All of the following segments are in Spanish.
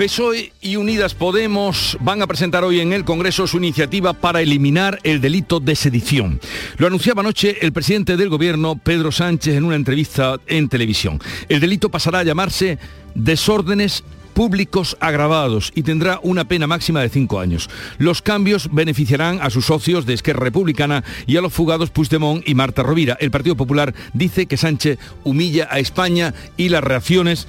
PSOE y Unidas Podemos van a presentar hoy en el Congreso su iniciativa para eliminar el delito de sedición. Lo anunciaba anoche el presidente del Gobierno, Pedro Sánchez, en una entrevista en televisión. El delito pasará a llamarse desórdenes públicos agravados y tendrá una pena máxima de cinco años. Los cambios beneficiarán a sus socios de Esquerra Republicana y a los fugados Puigdemont y Marta Rovira. El Partido Popular dice que Sánchez humilla a España y las reacciones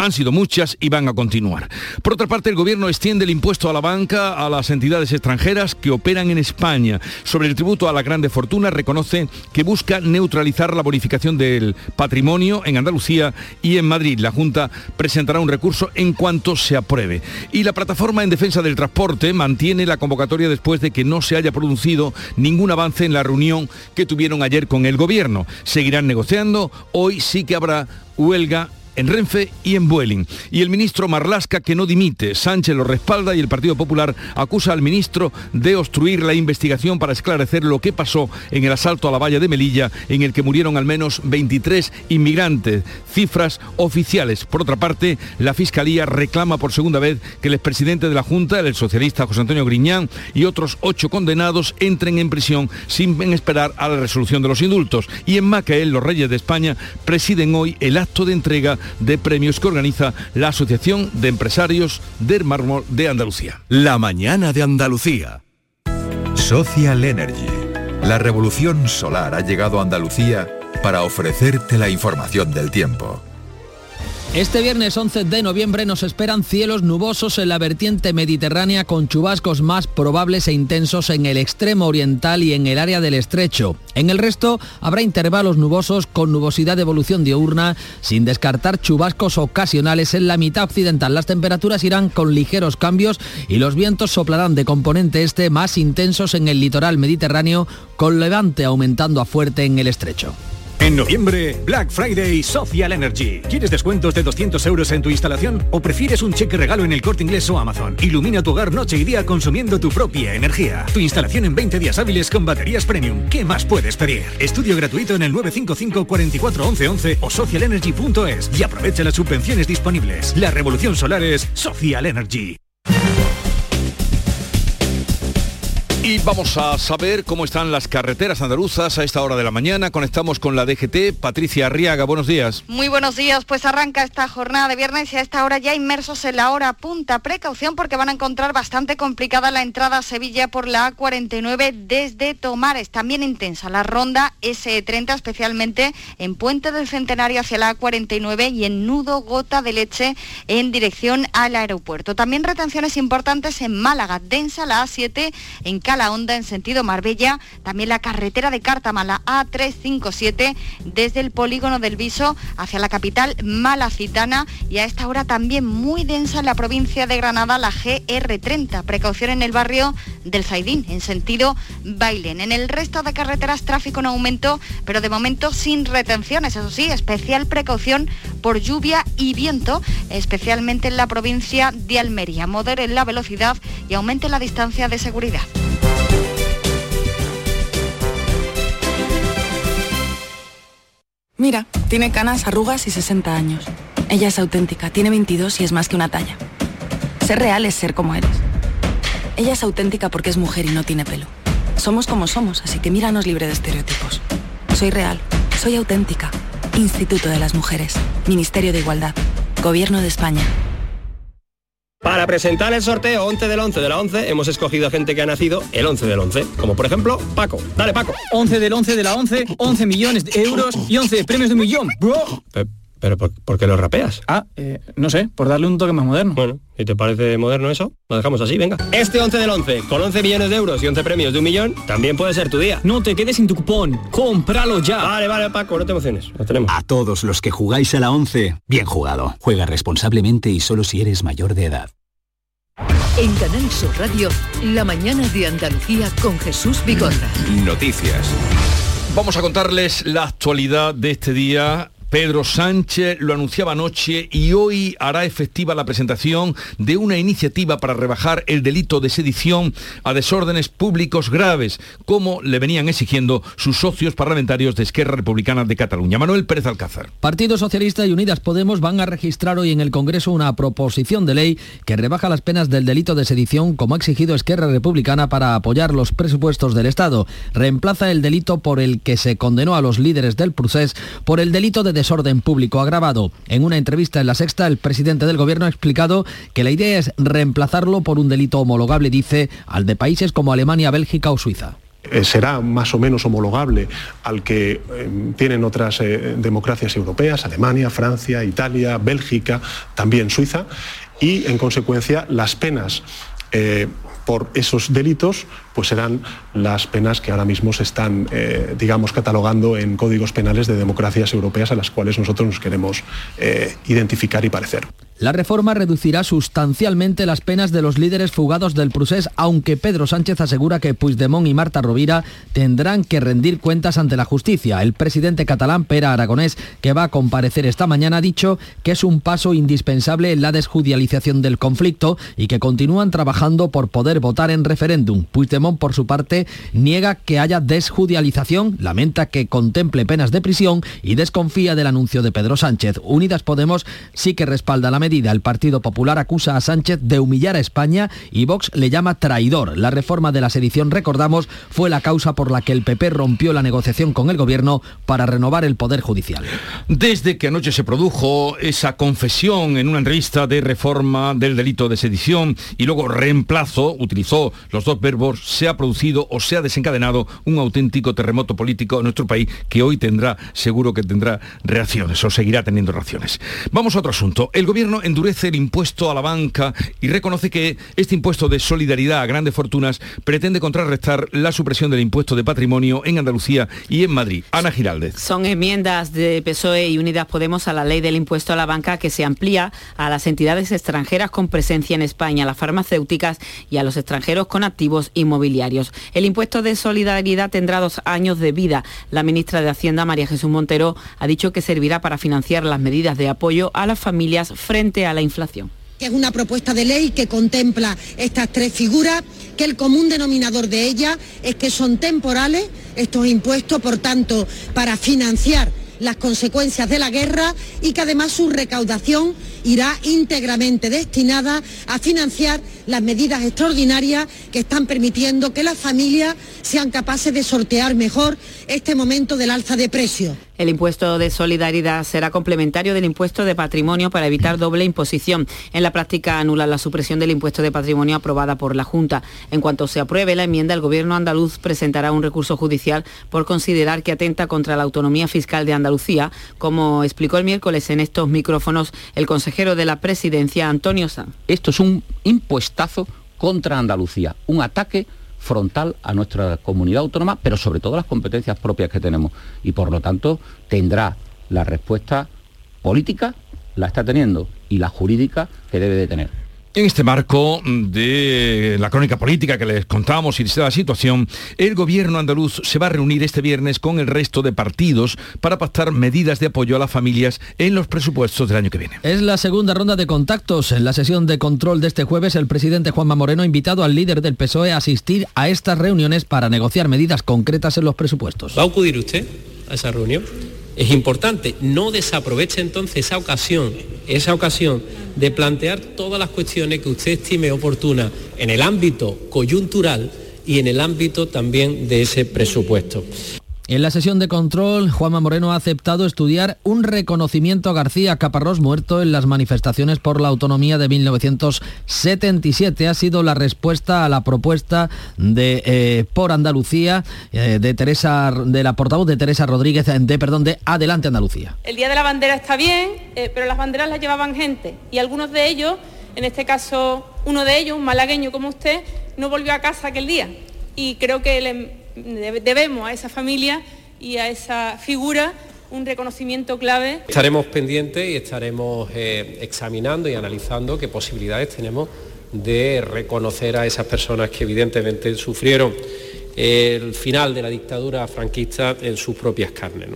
han sido muchas y van a continuar. Por otra parte, el Gobierno extiende el impuesto a la banca a las entidades extranjeras que operan en España. Sobre el tributo a la grande fortuna, reconoce que busca neutralizar la bonificación del patrimonio en Andalucía y en Madrid. La Junta presentará un recurso en cuanto se apruebe. Y la plataforma en defensa del transporte mantiene la convocatoria después de que no se haya producido ningún avance en la reunión que tuvieron ayer con el Gobierno. Seguirán negociando. Hoy sí que habrá huelga en Renfe y en Vueling. Y el ministro Marlasca que no dimite. Sánchez lo respalda y el Partido Popular acusa al ministro de obstruir la investigación para esclarecer lo que pasó en el asalto a la valla de Melilla, en el que murieron al menos 23 inmigrantes. Cifras oficiales. Por otra parte, la Fiscalía reclama por segunda vez que el expresidente de la Junta, el socialista José Antonio Griñán, y otros ocho condenados entren en prisión sin esperar a la resolución de los indultos. Y en Macael, los reyes de España presiden hoy el acto de entrega de premios que organiza la Asociación de Empresarios del Mármol de Andalucía. La mañana de Andalucía. Social Energy. La revolución solar ha llegado a Andalucía para ofrecerte la información del tiempo. Este viernes 11 de noviembre nos esperan cielos nubosos en la vertiente mediterránea con chubascos más probables e intensos en el extremo oriental y en el área del estrecho. En el resto habrá intervalos nubosos con nubosidad de evolución diurna, sin descartar chubascos ocasionales en la mitad occidental. Las temperaturas irán con ligeros cambios y los vientos soplarán de componente este más intensos en el litoral mediterráneo, con levante aumentando a fuerte en el estrecho. En noviembre, Black Friday Social Energy. ¿Quieres descuentos de 200 euros en tu instalación o prefieres un cheque regalo en el corte inglés o Amazon? Ilumina tu hogar noche y día consumiendo tu propia energía. Tu instalación en 20 días hábiles con baterías premium. ¿Qué más puedes pedir? Estudio gratuito en el 955 44 11 o socialenergy.es y aprovecha las subvenciones disponibles. La revolución solar es Social Energy. Y vamos a saber cómo están las carreteras andaluzas a esta hora de la mañana. Conectamos con la DGT. Patricia Arriaga, buenos días. Muy buenos días, pues arranca esta jornada de viernes y a esta hora ya inmersos en la hora punta. Precaución porque van a encontrar bastante complicada la entrada a Sevilla por la A49 desde Tomares. También intensa la ronda S30, especialmente en Puente del Centenario hacia la A49 y en Nudo Gota de Leche en dirección al aeropuerto. También retenciones importantes en Málaga, densa la A7 en la Honda en sentido Marbella, también la carretera de Cártama, la A357, desde el polígono del Viso hacia la capital malacitana y a esta hora también muy densa en la provincia de Granada, la GR30. Precaución en el barrio del Zaidín, en sentido Bailen. En el resto de carreteras tráfico en aumento, pero de momento sin retenciones. Eso sí, especial precaución por lluvia y viento, especialmente en la provincia de Almería. Moderen la velocidad y aumente la distancia de seguridad. Mira, tiene canas, arrugas y 60 años. Ella es auténtica, tiene 22 y es más que una talla. Ser real es ser como eres. Ella es auténtica porque es mujer y no tiene pelo. Somos como somos, así que míranos libre de estereotipos. Soy real, soy auténtica. Instituto de las Mujeres, Ministerio de Igualdad, Gobierno de España. Para presentar el sorteo 11 del 11 de la 11 hemos escogido a gente que ha nacido el 11 del 11, como por ejemplo Paco. Dale Paco. 11 del 11 de la 11, 11 millones de euros y 11 premios de un millón, bro. ¿Pero por, qué lo rapeas? Ah, eh, no sé, por darle un toque más moderno. Bueno, ¿y te parece moderno eso? Lo dejamos así, venga. Este 11 del 11, con 11 millones de euros y 11 premios de un millón, también puede ser tu día. No te quedes sin tu cupón, cómpralo ya. Vale, vale, Paco, no te emociones, lo tenemos. A todos los que jugáis a la 11, bien jugado. Juega responsablemente y solo si eres mayor de edad. En Canal Sur Radio, la mañana de Andalucía con Jesús Bigorra. Noticias. Vamos a contarles la actualidad de este día Pedro Sánchez lo anunciaba anoche y hoy hará efectiva la presentación de una iniciativa para rebajar el delito de sedición a desórdenes públicos graves, como le venían exigiendo sus socios parlamentarios de Esquerra Republicana de Cataluña. Manuel Pérez Alcázar. Partido Socialista y Unidas Podemos van a registrar hoy en el Congreso una proposición de ley que rebaja las penas del delito de sedición, como ha exigido Esquerra Republicana para apoyar los presupuestos del Estado. Reemplaza el delito por el que se condenó a los líderes del procés por el delito de desorden público agravado. En una entrevista en La Sexta, el presidente del Gobierno ha explicado que la idea es reemplazarlo por un delito homologable, dice, al de países como Alemania, Bélgica o Suiza eh, será más o menos homologable al que eh, tienen otras eh, democracias europeas, Alemania, Francia, Italia, Bélgica, también Suiza, y en consecuencia las penas por esos delitos pues serán las penas que ahora mismo se están, eh, digamos, catalogando en códigos penales de democracias europeas a las cuales nosotros nos queremos eh, identificar y parecer. La reforma reducirá sustancialmente las penas de los líderes fugados del procés, aunque Pedro Sánchez asegura que Puigdemont y Marta Rovira tendrán que rendir cuentas ante la justicia. El presidente catalán, Pera Aragonés, que va a comparecer esta mañana, ha dicho que es un paso indispensable en la desjudicialización del conflicto y que continúan trabajando por poder votar en referéndum. Por su parte, niega que haya desjudicialización, lamenta que contemple penas de prisión y desconfía del anuncio de Pedro Sánchez. Unidas Podemos sí que respalda la medida el Partido Popular acusa a Sánchez de humillar a España y Vox le llama traidor. La reforma de la sedición, recordamos, fue la causa por la que el PP rompió la negociación con el gobierno para renovar el Poder Judicial. Desde que anoche se produjo esa confesión en una entrevista de reforma del delito de sedición y luego reemplazo, utilizó los dos verbos, se ha producido o se ha desencadenado un auténtico terremoto político en nuestro país que hoy tendrá, seguro que tendrá reacciones o seguirá teniendo reacciones. Vamos a otro asunto. El gobierno endurece el impuesto a la banca y reconoce que este impuesto de solidaridad a grandes fortunas pretende contrarrestar la supresión del impuesto de patrimonio en Andalucía y en Madrid. Ana Giraldez. Son enmiendas de PSOE y Unidas Podemos a la ley del impuesto a la banca que se amplía a las entidades extranjeras con presencia en España, a las farmacéuticas y a los extranjeros con activos inmobiliarios. El impuesto de solidaridad tendrá dos años de vida. La ministra de Hacienda, María Jesús Montero, ha dicho que servirá para financiar las medidas de apoyo a las familias frente a la inflación. Es una propuesta de ley que contempla estas tres figuras, que el común denominador de ellas es que son temporales estos impuestos, por tanto, para financiar las consecuencias de la guerra y que además su recaudación irá íntegramente destinada a financiar las medidas extraordinarias que están permitiendo que las familias sean capaces de sortear mejor este momento del alza de precios. El impuesto de solidaridad será complementario del impuesto de patrimonio para evitar doble imposición. En la práctica anula la supresión del impuesto de patrimonio aprobada por la Junta. En cuanto se apruebe la enmienda, el Gobierno andaluz presentará un recurso judicial por considerar que atenta contra la autonomía fiscal de Andalucía, como explicó el miércoles en estos micrófonos el consejero de la Presidencia, Antonio Sanz. Esto es un impuestazo contra Andalucía, un ataque frontal a nuestra comunidad autónoma, pero sobre todo las competencias propias que tenemos. Y por lo tanto tendrá la respuesta política, la está teniendo, y la jurídica que debe de tener. En este marco de la crónica política que les contamos y de la situación, el gobierno andaluz se va a reunir este viernes con el resto de partidos para pactar medidas de apoyo a las familias en los presupuestos del año que viene. Es la segunda ronda de contactos. En la sesión de control de este jueves, el presidente Juanma Moreno ha invitado al líder del PSOE a asistir a estas reuniones para negociar medidas concretas en los presupuestos. ¿Va a acudir usted a esa reunión? Es importante, no desaproveche entonces esa ocasión, esa ocasión de plantear todas las cuestiones que usted estime oportunas en el ámbito coyuntural y en el ámbito también de ese presupuesto. En la sesión de control, Juanma Moreno ha aceptado estudiar un reconocimiento a García Caparrós muerto en las manifestaciones por la autonomía de 1977. Ha sido la respuesta a la propuesta de eh, por Andalucía eh, de Teresa, de la portavoz de Teresa Rodríguez de perdón de Adelante Andalucía. El día de la bandera está bien, eh, pero las banderas las llevaban gente y algunos de ellos, en este caso uno de ellos, un malagueño como usted, no volvió a casa aquel día y creo que le debemos a esa familia y a esa figura un reconocimiento clave. Estaremos pendientes y estaremos eh, examinando y analizando qué posibilidades tenemos de reconocer a esas personas que evidentemente sufrieron el final de la dictadura franquista en sus propias carnes.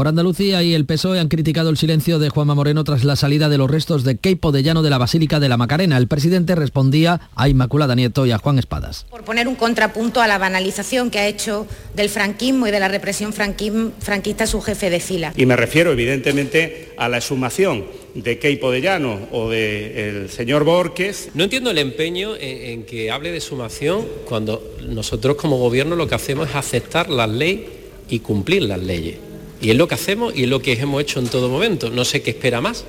Por Andalucía y el PSOE han criticado el silencio de Juanma Moreno tras la salida de los restos de Keipo de Llano de la Basílica de la Macarena. El presidente respondía a Inmaculada Nieto y a Juan Espadas. Por poner un contrapunto a la banalización que ha hecho del franquismo y de la represión franquista su jefe de fila. Y me refiero evidentemente a la exhumación de Keipo de Llano o del señor Borges. No entiendo el empeño en, en que hable de sumación cuando nosotros como gobierno lo que hacemos es aceptar las leyes y cumplir las leyes. Y es lo que hacemos y es lo que hemos hecho en todo momento. No sé qué espera más.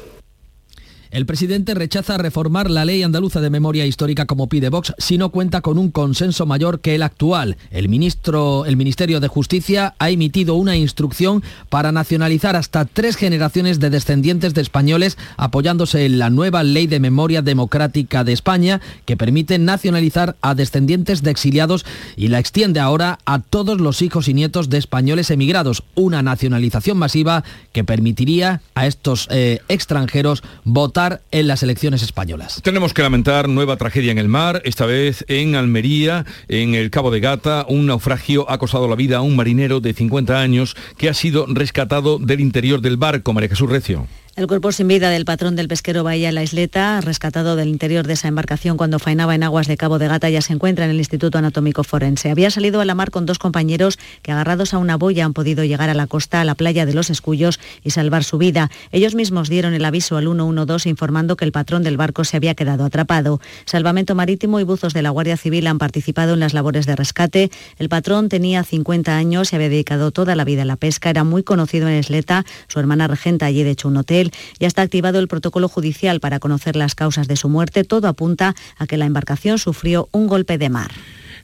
El presidente rechaza reformar la ley andaluza de memoria histórica como pide Vox si no cuenta con un consenso mayor que el actual. El, ministro, el Ministerio de Justicia ha emitido una instrucción para nacionalizar hasta tres generaciones de descendientes de españoles apoyándose en la nueva ley de memoria democrática de España que permite nacionalizar a descendientes de exiliados y la extiende ahora a todos los hijos y nietos de españoles emigrados. Una nacionalización masiva que permitiría a estos eh, extranjeros votar en las elecciones españolas. Tenemos que lamentar nueva tragedia en el mar, esta vez en Almería, en el Cabo de Gata. Un naufragio ha costado la vida a un marinero de 50 años que ha sido rescatado del interior del barco. María Jesús Recio. El cuerpo sin vida del patrón del pesquero Bahía La Isleta, rescatado del interior de esa embarcación cuando faenaba en aguas de Cabo de Gata, ya se encuentra en el Instituto Anatómico Forense. Había salido a la mar con dos compañeros que agarrados a una boya han podido llegar a la costa, a la playa de los Escullos y salvar su vida. Ellos mismos dieron el aviso al 112 informando que el patrón del barco se había quedado atrapado. Salvamento Marítimo y buzos de la Guardia Civil han participado en las labores de rescate. El patrón tenía 50 años, se había dedicado toda la vida a la pesca, era muy conocido en Isleta, su hermana regenta allí de hecho un hotel ya está activado el protocolo judicial para conocer las causas de su muerte. Todo apunta a que la embarcación sufrió un golpe de mar.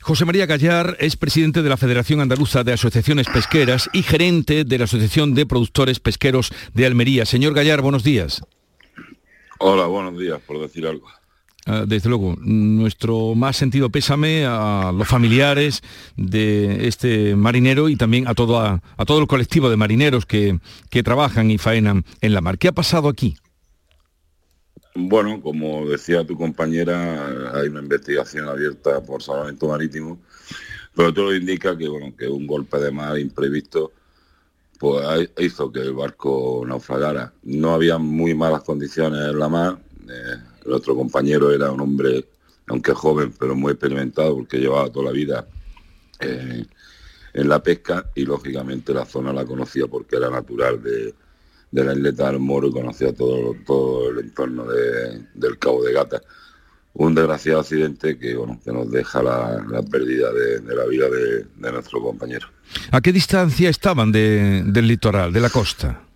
José María Gallar es presidente de la Federación Andaluza de Asociaciones Pesqueras y gerente de la Asociación de Productores Pesqueros de Almería. Señor Gallar, buenos días. Hola, buenos días, por decir algo. Ah, desde luego, nuestro más sentido pésame a los familiares de este marinero y también a todo, a, todo el colectivo de marineros que, que trabajan y faenan en la mar. ¿Qué ha pasado aquí? Bueno, como decía tu compañera, hay una investigación abierta por salvamento marítimo, pero todo indica que bueno, que un golpe de mar imprevisto pues hizo que el barco naufragara. No había muy malas condiciones en la mar, eh, el otro compañero era un hombre, aunque joven, pero muy experimentado porque llevaba toda la vida eh, en la pesca y lógicamente la zona la conocía porque era natural de, la isleta del Moro y conocía todo, todo el entorno del Cabo de Gata. Un desgraciado accidente que, bueno, que nos deja la, pérdida de, la vida de, nuestro compañero. ¿A qué distancia estaban del litoral, de la costa?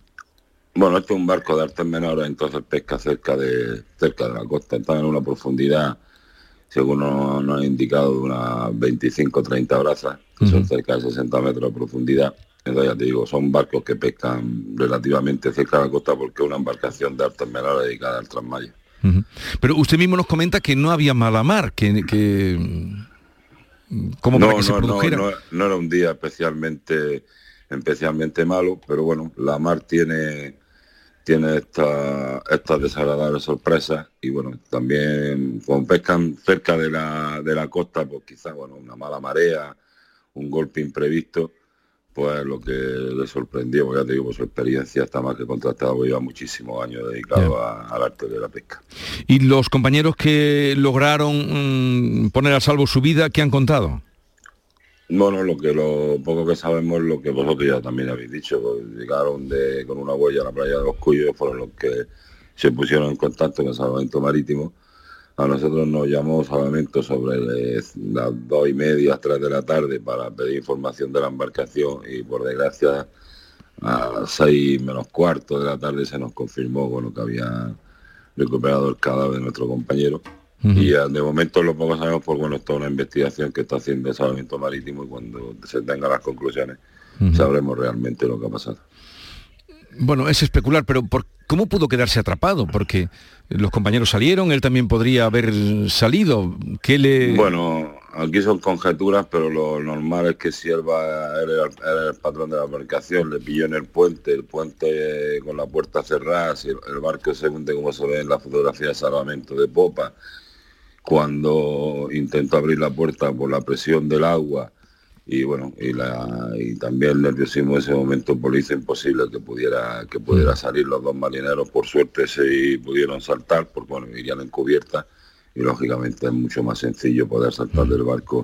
Bueno, este es un barco de artes menores, entonces pesca cerca de cerca de la costa. Están en una profundidad, según nos, ha indicado, de unas 25 30 brazas, que son cerca de 60 metros de profundidad. Entonces ya te digo, son barcos que pescan relativamente cerca de la costa porque es una embarcación de artes menores dedicada al transmayo. Pero usted mismo nos comenta que no había mala mar, que, que como para que se produjera. No, no, era un día especialmente especialmente malo, pero bueno, la mar tiene tiene esta, estas desagradables sorpresas y bueno, también cuando pescan cerca de la, de la costa, pues quizás bueno, una mala marea, un golpe imprevisto, pues lo que le sorprendió, pues ya te digo, pues su experiencia está más que contrastada, porque lleva muchísimos años dedicado al arte de la pesca. ¿Y los compañeros que lograron mm, poner a salvo su vida, qué han contado? Bueno, lo que lo poco que sabemos, lo que vosotros ya también habéis dicho, pues, llegaron de, con una huella a la playa de los Cuyos, fueron los que se pusieron en contacto con el salvamento marítimo. A nosotros nos llamó salvamento sobre las dos y media, tres de la tarde para pedir información de la embarcación y por desgracia a las seis menos cuarto de la tarde se nos confirmó bueno, que había recuperado el cadáver de nuestro compañero y de momento lo poco sabemos por bueno, esto es una investigación que está haciendo el Salvamento Marítimo y cuando se tengan las conclusiones sabremos realmente lo que ha pasado. Bueno, es especular, pero ¿por ¿cómo pudo quedarse atrapado? Porque los compañeros salieron, él también podría haber salido. ¿Qué le...? Bueno, aquí son conjeturas, pero lo normal es que si él va, era, el patrón de la embarcación, le pilló en el puente, el puente con la puerta cerrada, si el, barco se hunde como se ve en la fotografía de salvamento de popa, cuando intentó abrir la puerta por la presión del agua, y bueno, y, la, y también el nerviosismo de ese momento pues, hizo imposible que pudiera, que pudiera salir. Los dos marineros por suerte se pudieron saltar, porque bueno, irían en cubierta y lógicamente es mucho más sencillo poder saltar del barco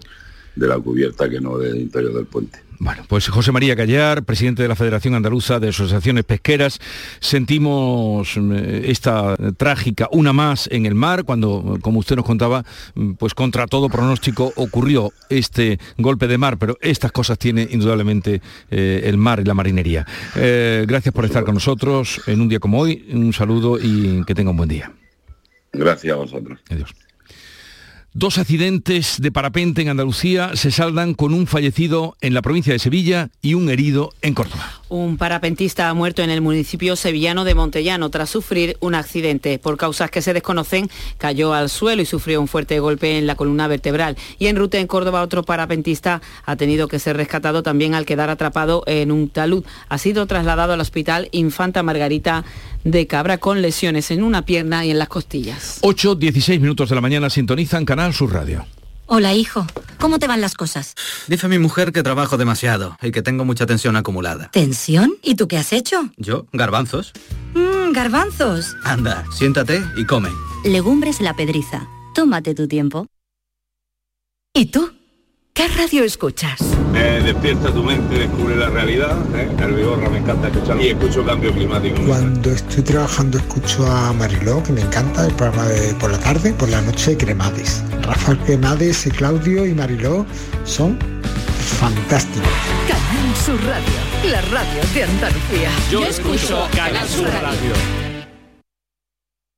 de la cubierta que no del interior del puente. Bueno, pues José María Callar, presidente de la Federación Andaluza de Asociaciones Pesqueras, sentimos eh, esta trágica, una más en el mar, cuando, como usted nos contaba, mm, pues contra todo pronóstico ocurrió este golpe de mar, pero estas cosas tiene indudablemente eh, el mar y la marinería. Eh, gracias por estar con nosotros en un día como hoy, un saludo y que tenga un buen día. Gracias a vosotros. Adiós. Dos accidentes de parapente en Andalucía se saldan con un fallecido en la provincia de Sevilla y un herido en Córdoba. Un parapentista ha muerto en el municipio sevillano de Montellano tras sufrir un accidente. Por causas que se desconocen, cayó al suelo y sufrió un fuerte golpe en la columna vertebral. Y en ruta en Córdoba, otro parapentista ha tenido que ser rescatado también al quedar atrapado en un talud. Ha sido trasladado al hospital Infanta Margarita de Cabra con lesiones en una pierna y en las costillas. 8, 16 minutos de la mañana sintonizan Canal Sur Radio. Hola, hijo. ¿Cómo te van las cosas? Dice mi mujer que trabajo demasiado y que tengo mucha tensión acumulada. ¿Tensión? ¿Y tú qué has hecho? ¿Yo? Garbanzos. Mmm, garbanzos. Anda, siéntate y come. Legumbres la pedriza. Tómate tu tiempo. ¿Y tú? ¿Qué radio escuchas? Eh, despierta tu mente, descubre la realidad. ¿eh? El Vigorra me encanta escuchar y escucho cambio climático. Cuando estoy trabajando escucho a Mariló, que me encanta, el programa de por la tarde, por la noche Cremades. Rafael Cremades y Claudio y Mariló son fantásticos. Canal Sur Radio, la radio de Andalucía. Yo escucho Canal Sur Radio.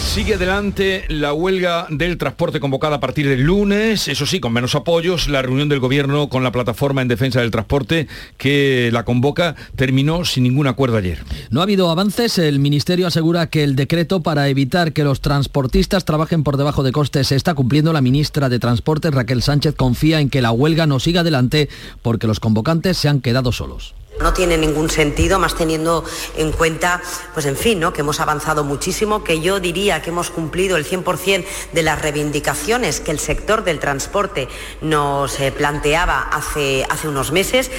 Sigue adelante la huelga del transporte convocada a partir del lunes, eso sí, con menos apoyos. La reunión del gobierno con la plataforma en defensa del transporte que la convoca terminó sin ningún acuerdo ayer. No ha habido avances. El Ministerio asegura que el decreto para evitar que los transportistas trabajen por debajo de costes se está cumpliendo. La ministra de Transporte, Raquel Sánchez, confía en que la huelga no siga adelante porque los convocantes se han quedado solos. No tiene ningún sentido, más teniendo en cuenta, pues en fin, ¿no? que hemos avanzado muchísimo, que yo diría que hemos cumplido el 100% de las reivindicaciones que el sector del transporte nos eh, planteaba hace, hace unos meses.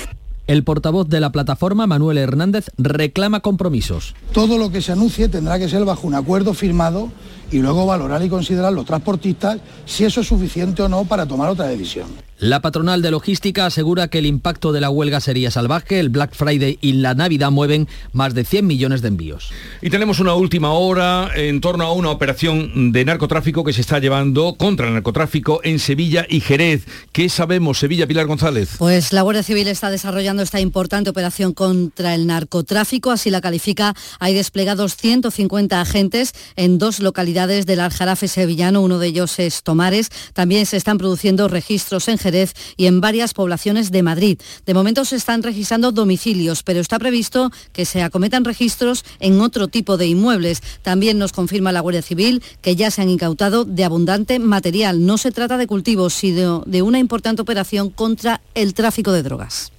El portavoz de la plataforma, Manuel Hernández, reclama compromisos. Todo lo que se anuncie tendrá que ser bajo un acuerdo firmado y luego valorar y considerar los transportistas si eso es suficiente o no para tomar otra decisión. La patronal de logística asegura que el impacto de la huelga sería salvaje. El Black Friday y la Navidad mueven más de 100 millones de envíos. Y tenemos una última hora en torno a una operación de narcotráfico que se está llevando contra el narcotráfico en Sevilla y Jerez. ¿Qué sabemos, Sevilla Pilar González? Pues la Guardia Civil está desarrollando esta importante operación contra el narcotráfico, así la califica. Hay desplegados 150 agentes en dos localidades del Aljarafe sevillano, uno de ellos es Tomares. También se están produciendo registros en Jerez y en varias poblaciones de Madrid. De momento se están registrando domicilios, pero está previsto que se acometan registros en otro tipo de inmuebles. También nos confirma la Guardia Civil que ya se han incautado de abundante material. No se trata de cultivos, sino de una importante operación contra el tráfico de drogas.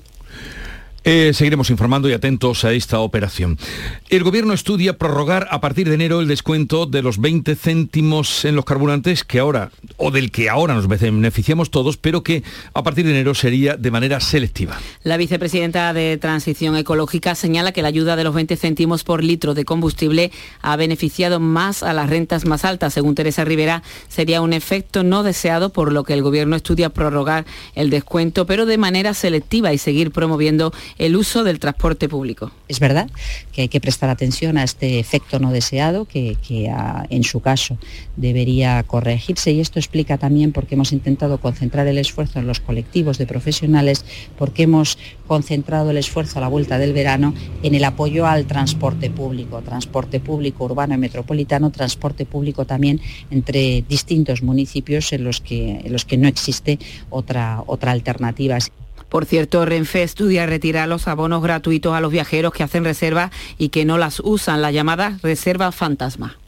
Eh, seguiremos informando y atentos a esta operación. El Gobierno estudia prorrogar a partir de enero el descuento de los 20 céntimos en los carburantes que ahora, o del que ahora nos beneficiamos todos, pero que a partir de enero sería de manera selectiva. La vicepresidenta de Transición Ecológica señala que la ayuda de los 20 céntimos por litro de combustible ha beneficiado más a las rentas más altas. Según Teresa Rivera, sería un efecto no deseado, por lo que el Gobierno estudia prorrogar el descuento, pero de manera selectiva y seguir promoviendo el uso del transporte público. Es verdad que hay que prestar atención a este efecto no deseado que, que a, en su caso debería corregirse y esto explica también por qué hemos intentado concentrar el esfuerzo en los colectivos de profesionales, porque hemos concentrado el esfuerzo a la vuelta del verano en el apoyo al transporte público, transporte público urbano y metropolitano, transporte público también entre distintos municipios en los que, en los que no existe otra, otra alternativa. Por cierto, Renfe estudia retirar los abonos gratuitos a los viajeros que hacen reservas y que no las usan, la llamada reserva fantasma.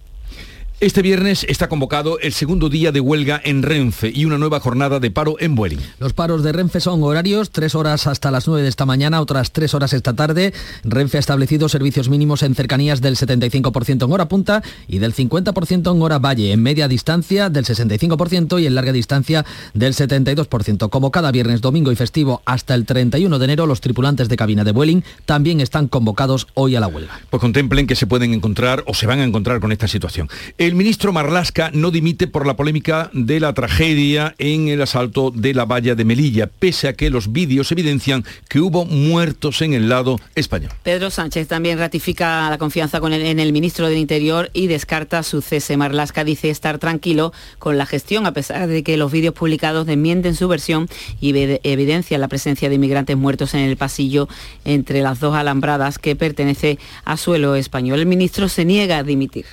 Este viernes está convocado el segundo día de huelga en Renfe y una nueva jornada de paro en Vueling. Los paros de Renfe son horarios, tres horas hasta las 9 de esta mañana, otras tres horas esta tarde. Renfe ha establecido servicios mínimos en cercanías del 75% en hora punta y del 50% en hora valle, en media distancia del 65% y en larga distancia del 72%. Como cada viernes, domingo y festivo hasta el 31 de enero, los tripulantes de cabina de Vueling también están convocados hoy a la huelga. Pues contemplen que se pueden encontrar o se van a encontrar con esta situación. El ministro Marlasca no dimite por la polémica de la tragedia en el asalto de la valla de Melilla, pese a que los vídeos evidencian que hubo muertos en el lado español. Pedro Sánchez también ratifica la confianza en el ministro del Interior y descarta su cese. Marlasca dice estar tranquilo con la gestión, a pesar de que los vídeos publicados desmienten su versión y evidencian la presencia de inmigrantes muertos en el pasillo entre las dos alambradas que pertenece a suelo español. El ministro se niega a dimitir.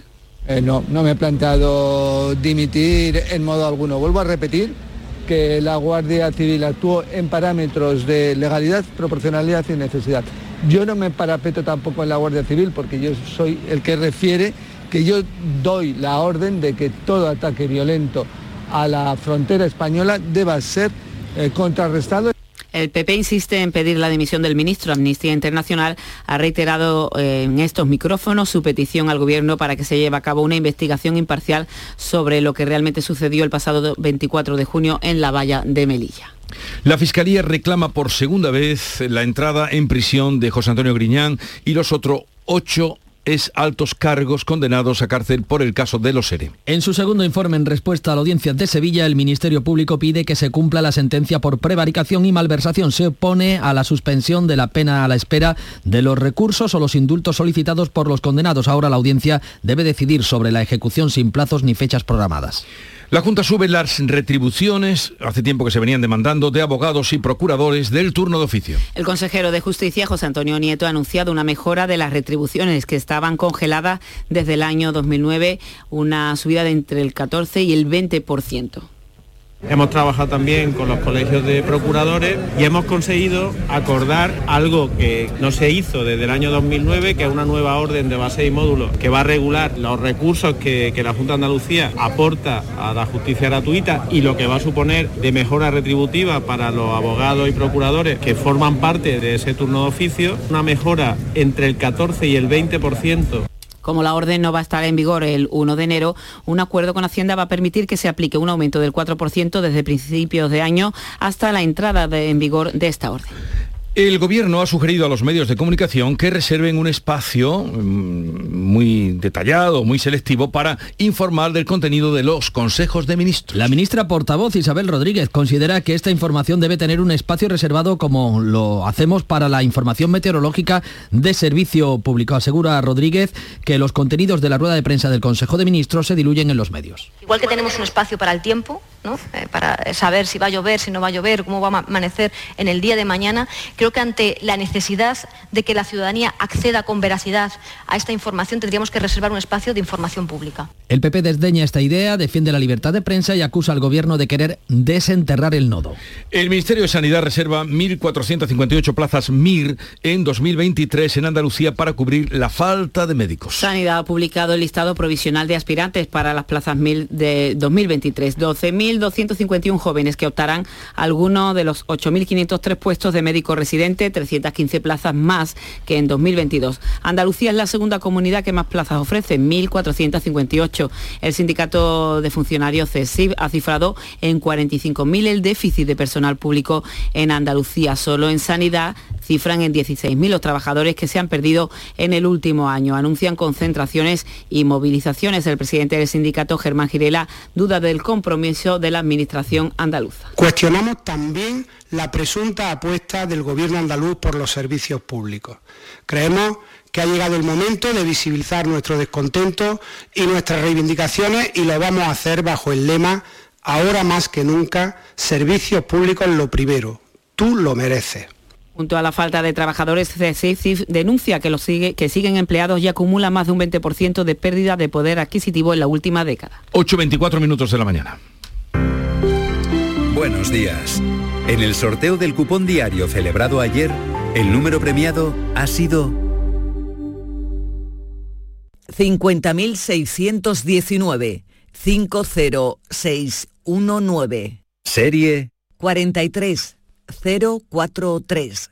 Eh, no, no me he planteado dimitir en modo alguno. Vuelvo a repetir que la Guardia Civil actuó en parámetros de legalidad, proporcionalidad y necesidad. Yo no me parapeto tampoco en la Guardia Civil porque yo soy el que refiere que yo doy la orden de que todo ataque violento a la frontera española deba ser eh, contrarrestado. El PP insiste en pedir la dimisión del ministro. Amnistía Internacional ha reiterado eh, en estos micrófonos su petición al Gobierno para que se lleve a cabo una investigación imparcial sobre lo que realmente sucedió el pasado 24 de junio en la valla de Melilla. La Fiscalía reclama por segunda vez la entrada en prisión de José Antonio Griñán y los otros ocho es altos cargos condenados a cárcel por el caso de los SERE. En su segundo informe en respuesta a la audiencia de Sevilla, el Ministerio Público pide que se cumpla la sentencia por prevaricación y malversación. Se opone a la suspensión de la pena a la espera de los recursos o los indultos solicitados por los condenados. Ahora la audiencia debe decidir sobre la ejecución sin plazos ni fechas programadas. La Junta sube las retribuciones, hace tiempo que se venían demandando, de abogados y procuradores del turno de oficio. El consejero de Justicia, José Antonio Nieto, ha anunciado una mejora de las retribuciones que estaban congeladas desde el año 2009, una subida de entre el 14 y el 20%. Hemos trabajado también con los colegios de procuradores y hemos conseguido acordar algo que no se hizo desde el año 2009, que es una nueva orden de base y módulos que va a regular los recursos que, la Junta de Andalucía aporta a la justicia gratuita y lo que va a suponer de mejora retributiva para los abogados y procuradores que forman parte de ese turno de oficio, una mejora entre el 14 y el 20% como la orden no va a estar en vigor el 1 de enero, un acuerdo con Hacienda va a permitir que se aplique un aumento del 4% desde principios de año hasta la entrada en vigor de esta orden. El gobierno ha sugerido a los medios de comunicación que reserven un espacio mm, muy detallado, muy selectivo para informar del contenido de los consejos de ministros. La ministra portavoz Isabel Rodríguez considera que esta información debe tener un espacio reservado como lo hacemos para la información meteorológica de servicio público. Asegura Rodríguez que los contenidos de la rueda de prensa del Consejo de Ministros se diluyen en los medios. Igual que tenemos un espacio para el tiempo, eh, para saber si va a llover, si no va a llover, cómo va a amanecer en el día de mañana, creo que ante la necesidad de que la ciudadanía acceda con veracidad a esta información tendríamos que reservar un espacio de información pública. El PP desdeña esta idea, defiende la libertad de prensa y acusa al Gobierno de querer desenterrar el nodo. El Ministerio de Sanidad reserva 1.458 plazas MIR en 2023 en Andalucía para cubrir la falta de médicos. Sanidad ha publicado el listado provisional de aspirantes para las plazas MIR de 2023. 12.000 1.251 jóvenes que optarán a alguno de los 8.503 puestos de médico residente, 315 plazas más que en 2022. Andalucía es la segunda comunidad que más plazas ofrece, 1.458. El sindicato de funcionarios CESIB ha cifrado en 45.000 el déficit de personal público en Andalucía. Solo en sanidad cifran en 16.000 los trabajadores que se han perdido en el último año. Anuncian concentraciones y movilizaciones. El presidente del sindicato, Germán Girela, duda del compromiso de la Administración andaluza. Cuestionamos también la presunta apuesta del Gobierno andaluz por los servicios públicos. Creemos que ha llegado el momento de visibilizar nuestro descontento y nuestras reivindicaciones y lo vamos a hacer bajo el lema, ahora más que nunca, servicios públicos lo primero. Tú lo mereces. Junto a la falta de trabajadores, CECIF denuncia que, los sigue, que siguen empleados y acumula más de un 20% de pérdida de poder adquisitivo en la última década. 8.24 minutos de la mañana. Buenos días. En el sorteo del cupón diario celebrado ayer, el número premiado ha sido 50619 50619. Serie 43043.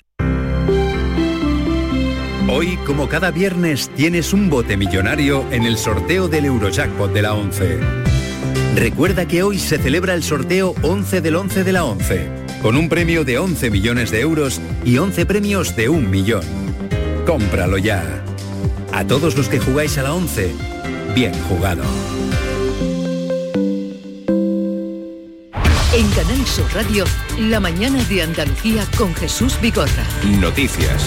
Hoy, como cada viernes, tienes un bote millonario en el sorteo del Eurojackpot de la 11. Recuerda que hoy se celebra el sorteo 11 del 11 de la 11, con un premio de 11 millones de euros y 11 premios de un millón. Cómpralo ya. A todos los que jugáis a la 11, bien jugado. En Canal Sur Radio, la mañana de Andalucía con Jesús Bigorra. Noticias.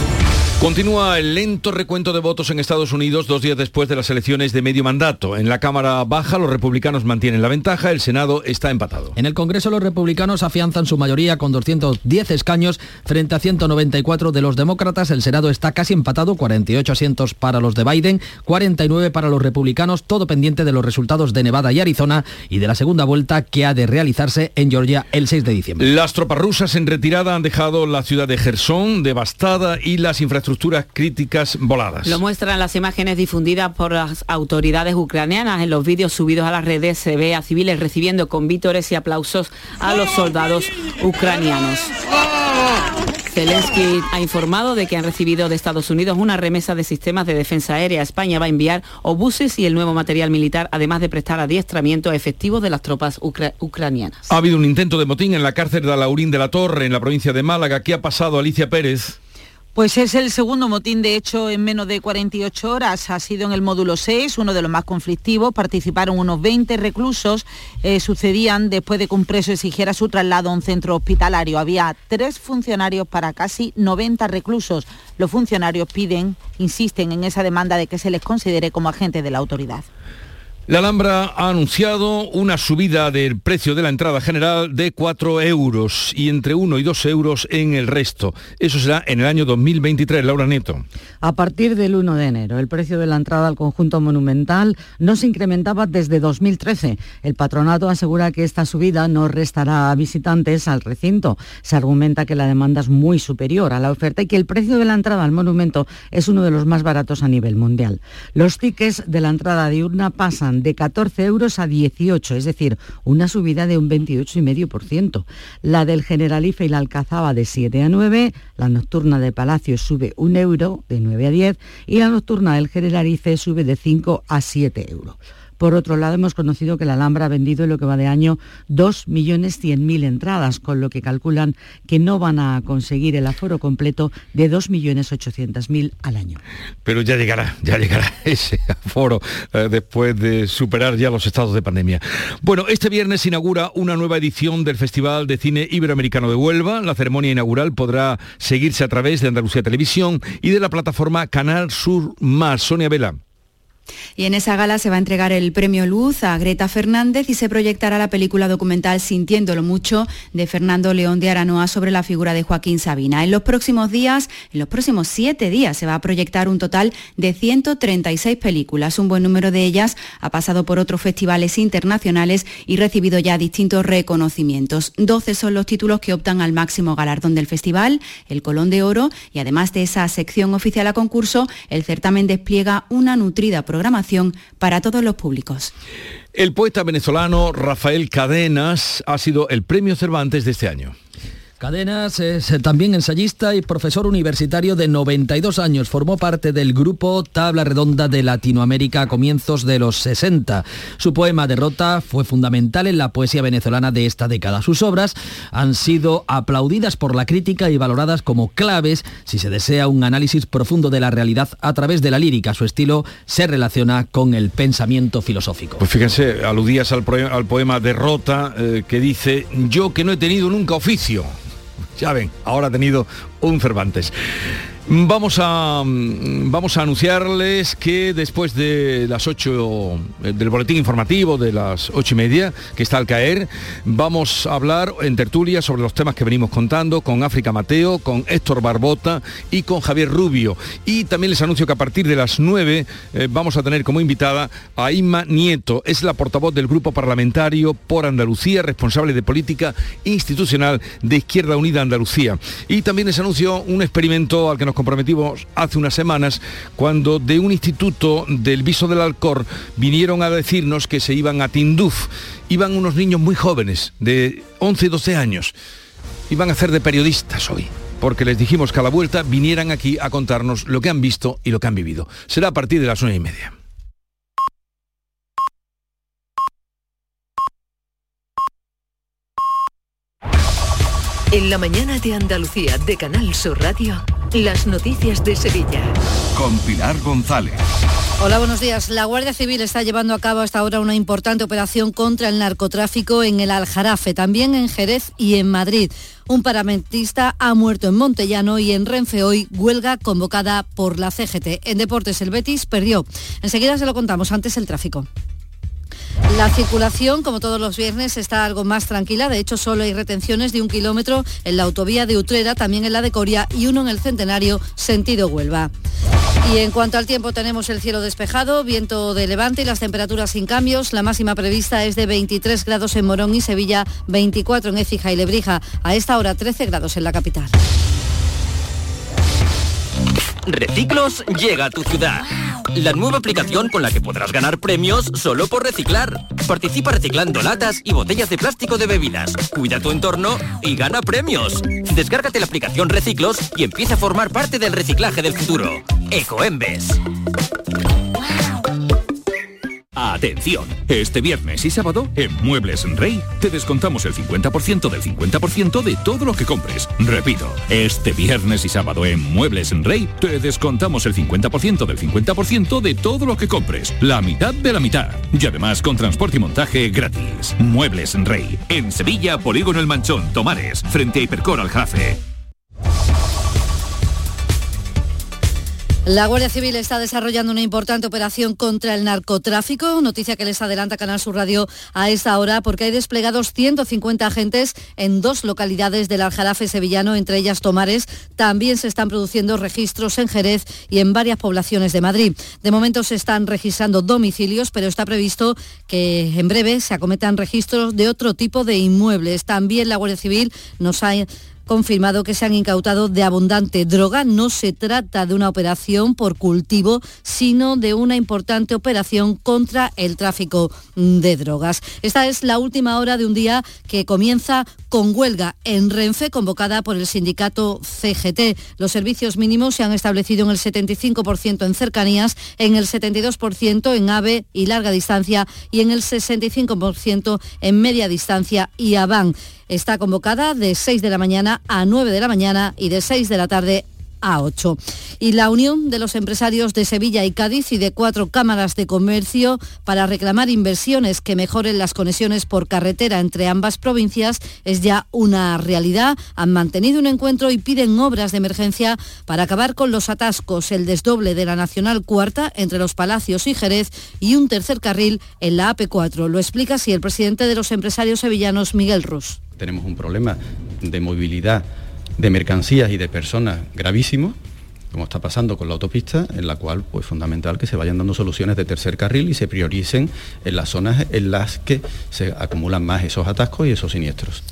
Continúa el lento recuento de votos en Estados Unidos dos días después de las elecciones de medio mandato. En la Cámara Baja los republicanos mantienen la ventaja, el Senado está empatado. En el Congreso los republicanos afianzan su mayoría con 210 escaños frente a 194 de los demócratas. El Senado está casi empatado, 48 asientos para los de Biden, 49 para los republicanos, todo pendiente de los resultados de Nevada y Arizona y de la segunda vuelta que ha de realizarse en Georgia el 6 de diciembre. Las tropas rusas en retirada han dejado la ciudad de Gerson devastada y las infraestructuras críticas voladas. Lo muestran las imágenes difundidas por las autoridades ucranianas. En los vídeos subidos a las redes se ve a civiles recibiendo con vítores y aplausos a los soldados ucranianos. Zelensky ha informado de que han recibido de Estados Unidos una remesa de sistemas de defensa aérea. España va a enviar obuses y el nuevo material militar, además de prestar adiestramiento efectivo de las tropas ucranianas. Ha habido un intento de motín en la cárcel de Alaurín de la Torre, en la provincia de Málaga. ¿Qué ha pasado, Alicia Pérez? Pues es el segundo motín, de hecho, en menos de 48 horas. Ha sido en el módulo 6, uno de los más conflictivos. Participaron unos 20 reclusos. Eh, sucedían después de que un preso exigiera su traslado a un centro hospitalario. Había tres funcionarios para casi 90 reclusos. Los funcionarios piden, insisten en esa demanda de que se les considere como agentes de la autoridad. La Alhambra ha anunciado una subida del precio de la entrada general de 4 euros y entre 1 y 2 euros en el resto. Eso será en el año 2023, Laura Nieto. A partir del 1 de enero, el precio de la entrada al conjunto monumental no se incrementaba desde 2013. El patronato asegura que esta subida no restará a visitantes al recinto. Se argumenta que la demanda es muy superior a la oferta y que el precio de la entrada al monumento es uno de los más baratos a nivel mundial. Los tickets de la entrada diurna pasan de 14 euros a 18, es decir, una subida de un 28,5%. La del Generalife y la Alcazaba de 7 a 9, la nocturna de Palacio sube un euro de 9 a 10 y la nocturna del Generalife sube de 5 a 7 euros. Por otro lado, hemos conocido que la Alhambra ha vendido en lo que va de año 2.100.000 entradas, con lo que calculan que no van a conseguir el aforo completo de 2.800.000 al año. Pero ya llegará, ya llegará ese aforo eh, después de superar ya los estados de pandemia. Bueno, este viernes inaugura una nueva edición del Festival de Cine Iberoamericano de Huelva. La ceremonia inaugural podrá seguirse a través de Andalucía Televisión y de la plataforma Canal Sur Más. Sonia Vela. Y en esa gala se va a entregar el premio Luz a Greta Fernández y se proyectará la película documental Sintiéndolo mucho de Fernando León de Aranoa sobre la figura de Joaquín Sabina. En los próximos días, en los próximos siete días, se va a proyectar un total de 136 películas. Un buen número de ellas ha pasado por otros festivales internacionales y recibido ya distintos reconocimientos. 12 son los títulos que optan al máximo galardón del festival, el Colón de Oro, y además de esa sección oficial a concurso, el certamen despliega una nutrida programación para todos los públicos. El poeta venezolano Rafael Cadenas ha sido el premio Cervantes de este año. Cadenas es también ensayista y profesor universitario de 92 años. Formó parte del grupo Tabla Redonda de Latinoamérica a comienzos de los 60. Su poema Derrota fue fundamental en la poesía venezolana de esta década. Sus obras han sido aplaudidas por la crítica y valoradas como claves si se desea un análisis profundo de la realidad a través de la lírica. Su estilo se relaciona con el pensamiento filosófico. Pues fíjense, aludías al, poema Derrota eh, que dice, yo que no he tenido nunca oficio ya ven, ahora ha tenido un Cervantes. Vamos a, mm, vamos a anunciarles que después de las 8 eh, del boletín informativo de las ocho y media, que está al caer, vamos a hablar en tertulia sobre los temas que venimos contando con África Mateo, con Héctor Barbota y con Javier Rubio. Y también les anuncio que a partir de las 9 eh, vamos a tener como invitada a Inma Nieto, es la portavoz del Grupo Parlamentario por Andalucía, responsable de política institucional de Izquierda Unida Andalucía. Y también les anuncio un experimento al que nos nos comprometimos hace unas semanas cuando de un instituto del Viso del Alcor vinieron a decirnos que se iban a Tinduf. Iban unos niños muy jóvenes, de 11 y 12 años. Iban a hacer de periodistas hoy porque les dijimos que a la vuelta vinieran aquí a contarnos lo que han visto y lo que han vivido. Será a partir de las nueve y media. En la mañana de Andalucía de Canal Sur Radio, las noticias de Sevilla. Con Pilar González. Hola, buenos días. La Guardia Civil está llevando a cabo hasta ahora una importante operación contra el narcotráfico en el Aljarafe, también en Jerez y en Madrid. Un paramentista ha muerto en Montellano y en Renfe hoy huelga convocada por la CGT. En deportes el Betis perdió. Enseguida se lo contamos antes el tráfico. La circulación, como todos los viernes, está algo más tranquila. De hecho, solo hay retenciones de un kilómetro en la autovía de Utrera, también en la de Coria y uno en el Centenario, sentido Huelva. Y en cuanto al tiempo, tenemos el cielo despejado, viento de levante y las temperaturas sin cambios. La máxima prevista es de 23 grados en Morón y Sevilla, 24 en Écija y Lebrija. A esta hora, 13 grados en la capital. Reciclos llega a tu ciudad. La nueva aplicación con la que podrás ganar premios solo por reciclar. Participa reciclando latas y botellas de plástico de bebidas. Cuida tu entorno y gana premios. Descárgate la aplicación Reciclos y empieza a formar parte del reciclaje del futuro. Ecoembes. Atención, este viernes y sábado en Muebles Rey te descontamos el 50% del 50% de todo lo que compres. Repito, este viernes y sábado en Muebles Rey te descontamos el 50% del 50% de todo lo que compres. La mitad de la mitad. Y además con transporte y montaje gratis. Muebles Rey, en Sevilla, Polígono El Manchón, Tomares, frente a Hipercor al Jafe. La Guardia Civil está desarrollando una importante operación contra el narcotráfico, noticia que les adelanta Canal Sur Radio a esta hora, porque hay desplegados 150 agentes en dos localidades del Aljarafe sevillano, entre ellas Tomares. También se están produciendo registros en Jerez y en varias poblaciones de Madrid. De momento se están registrando domicilios, pero está previsto que en breve se acometan registros de otro tipo de inmuebles. También la Guardia Civil nos ha confirmado que se han incautado de abundante droga. No se trata de una operación por cultivo, sino de una importante operación contra el tráfico de drogas. Esta es la última hora de un día que comienza con huelga en Renfe convocada por el sindicato CGT. Los servicios mínimos se han establecido en el 75% en cercanías, en el 72% en AVE y larga distancia y en el 65% en media distancia y AVAN. Está convocada de 6 de la mañana a 9 de la mañana y de 6 de la tarde a 8. Y la unión de los empresarios de Sevilla y Cádiz y de cuatro cámaras de comercio para reclamar inversiones que mejoren las conexiones por carretera entre ambas provincias es ya una realidad. Han mantenido un encuentro y piden obras de emergencia para acabar con los atascos, el desdoble de la Nacional Cuarta entre los Palacios y Jerez y un tercer carril en la AP4. Lo explica así el presidente de los empresarios sevillanos, Miguel Rus. Tenemos un problema de movilidad de mercancías y de personas gravísimo, como está pasando con la autopista, en la cual pues fundamental que se vayan dando soluciones de tercer carril y se prioricen en las zonas en las que se acumulan más esos atascos y esos siniestros.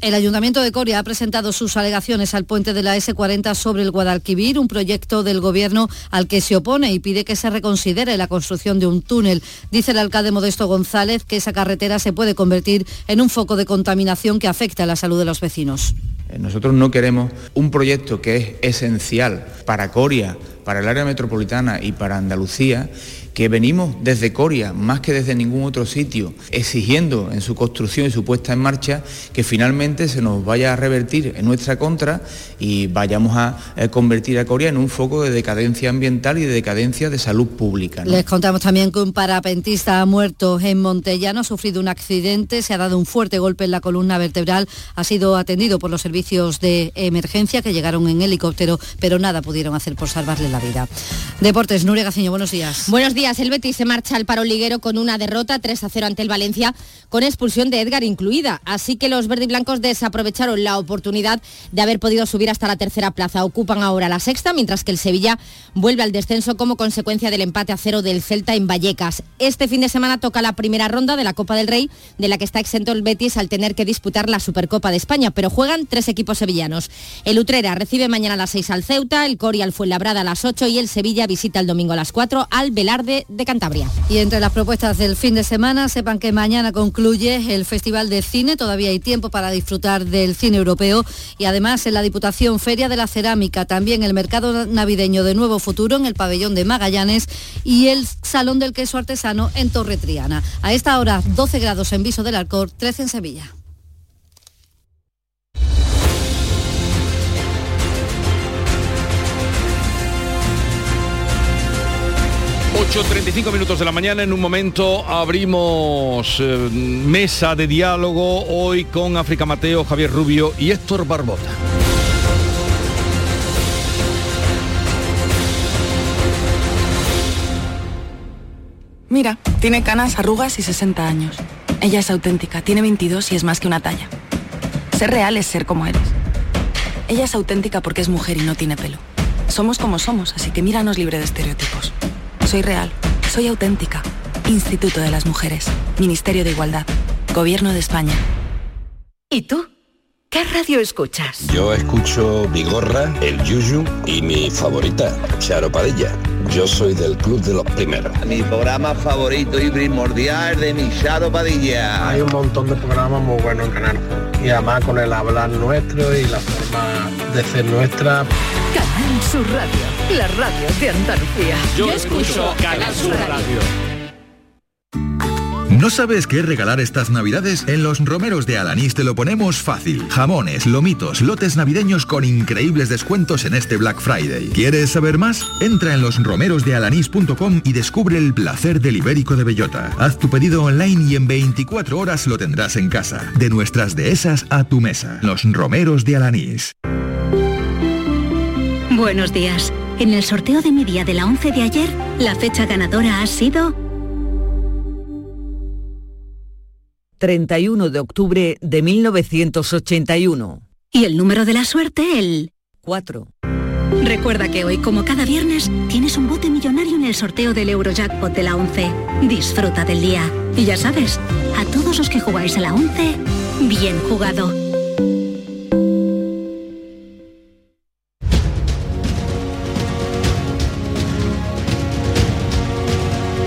el Ayuntamiento de Coria ha presentado sus alegaciones al puente de la S40 sobre el Guadalquivir, un proyecto del Gobierno al que se opone y pide que se reconsidere la construcción de un túnel. Dice el alcalde Modesto González que esa carretera se puede convertir en un foco de contaminación que afecta a la salud de los vecinos. Eh, nosotros no queremos un proyecto que es esencial para Coria, para el área metropolitana y para Andalucía que venimos desde Coria, más que desde ningún otro sitio, exigiendo en su construcción y su puesta en marcha que finalmente se nos vaya a revertir en nuestra contra y vayamos a eh, convertir a Coria en un foco de decadencia ambiental y de decadencia de salud pública. Les contamos también que un parapentista ha muerto en Montellano, ha sufrido un accidente, se ha dado un fuerte golpe en la columna vertebral, ha sido atendido por los servicios de emergencia que llegaron en helicóptero, pero nada pudieron hacer por salvarle la la vida. Deportes, Nuria Gaciño, buenos días. Buenos días. El Betis se marcha al paro liguero con una derrota 3 a 0 ante el Valencia, con expulsión de Edgar incluida. Así que los verdiblancos desaprovecharon la oportunidad de haber podido subir hasta la tercera plaza. Ocupan ahora la sexta, mientras que el Sevilla vuelve al descenso como consecuencia del empate a cero del Celta en Vallecas. Este fin de semana toca la primera ronda de la Copa del Rey, de la que está exento el Betis al tener que disputar la Supercopa de España, pero juegan tres equipos sevillanos. El Utrera recibe mañana a las 6 al Ceuta, el Corial Fuenlabrada a las 8 y el Sevilla visita el domingo a las 4 al Velarde de Cantabria. Y entre las propuestas del fin de semana, sepan que mañana concluye el Festival de Cine, todavía hay tiempo para disfrutar del cine europeo y además en la Diputación Feria de la Cerámica, también el mercado navideño de Nuevo Futuro en el pabellón de Magallanes y el Salón del Queso Artesano en Torre Triana. A esta hora 12 grados en Viso del Alcor, 13 en Sevilla. 8.35 minutos de la mañana, en un momento abrimos eh, mesa de diálogo hoy con África Mateo, Javier Rubio y Héctor Barbota. Mira, tiene canas, arrugas y 60 años. Ella es auténtica, tiene 22 y es más que una talla. Ser real es ser como eres. Ella es auténtica porque es mujer y no tiene pelo. Somos como somos, así que míranos libre de estereotipos. Soy real, soy auténtica. Instituto de las Mujeres, Ministerio de Igualdad, Gobierno de España. ¿Y tú? ¿Qué radio escuchas? Yo escucho Vigorra, El Yuyu y mi favorita, Charo Padilla. Yo soy del club de los primeros. Mi programa favorito y primordial de mi Charo Padilla. Hay un montón de programas muy buenos en Canal. Y además con el hablar nuestro y la forma de ser nuestra. Canal Sur Radio, la radio de Andalucía. Yo escucho Canal Sur Radio. ¿No sabes qué regalar estas navidades? En los romeros de Alanís te lo ponemos fácil. Jamones, lomitos, lotes navideños con increíbles descuentos en este Black Friday. ¿Quieres saber más? Entra en losromerosdealanís.com y descubre el placer del ibérico de bellota. Haz tu pedido online y en 24 horas lo tendrás en casa. De nuestras dehesas a tu mesa. Los romeros de Alanís. Buenos días. En el sorteo de mi día de la 11 de ayer, la fecha ganadora ha sido 31 de octubre de 1981. Y el número de la suerte, el 4. Recuerda que hoy, como cada viernes, tienes un bote millonario en el sorteo del Eurojackpot de la 11. Disfruta del día. Y ya sabes, a todos los que jugáis a la 11, bien jugado.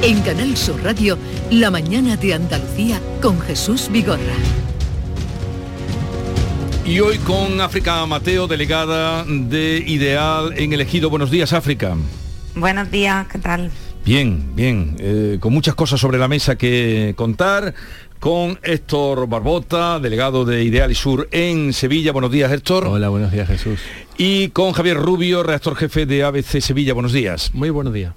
En Canal Sur Radio, La mañana de Andalucía con Jesús Vigorra. Y hoy con África Mateo, delegada de Ideal en el Ejido. Buenos días, África. Buenos días, ¿qué tal? Bien, bien, eh, con muchas cosas sobre la mesa que contar, con Héctor Barbota, delegado de Ideal y Sur en Sevilla. Buenos días, Héctor. Hola, buenos días, Jesús. Y con Javier Rubio, redactor jefe de ABC Sevilla. Buenos días. Muy buenos días.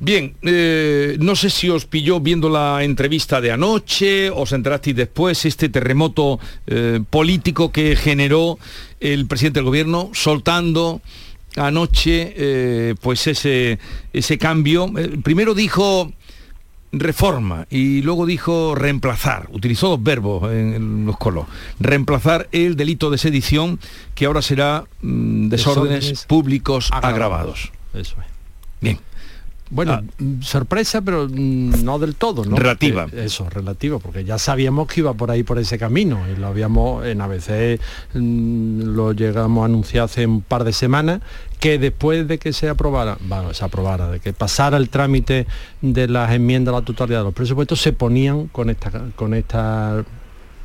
Bien, eh, no sé si os pilló viendo la entrevista de anoche, os enterasteis después este terremoto eh, político que generó el presidente del gobierno soltando anoche eh, pues ese, ese cambio. Eh, primero dijo reforma y luego dijo reemplazar. Utilizó dos verbos en los colos. Reemplazar el delito de sedición que ahora será mm, desórdenes, Desórdenes públicos agravados. agravados. Eso es. Bien. Bueno, mm, sorpresa, pero mm, no del todo, ¿no? Relativa. Porque- eso, relativa, porque ya sabíamos que iba por ahí, por ese camino, y lo habíamos, en ABC mm, lo llegamos a anunciar hace un par de semanas, que después de que se aprobara, bueno, se aprobara, de que pasara el trámite de las enmiendas a la totalidad de los presupuestos, se ponían con esta, con esta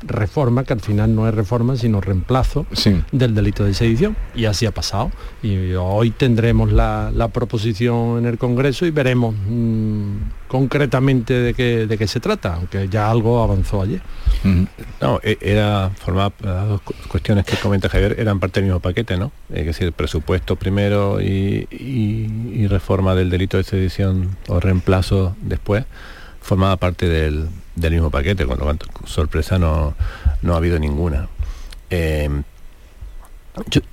reforma, que al final no es reforma, sino reemplazo del delito de sedición. Y así ha pasado. Y hoy tendremos la, la proposición en el Congreso y veremos mm, concretamente de qué, de qué se trata, aunque ya algo avanzó ayer. No, e- era formaba las dos cu- cuestiones que comenta Javier eran parte del mismo paquete, ¿no? Es decir, presupuesto primero y, y- y reforma del delito de sedición o reemplazo después formaba parte del, del mismo paquete, con lo cual sorpresa no, no ha habido ninguna. Eh,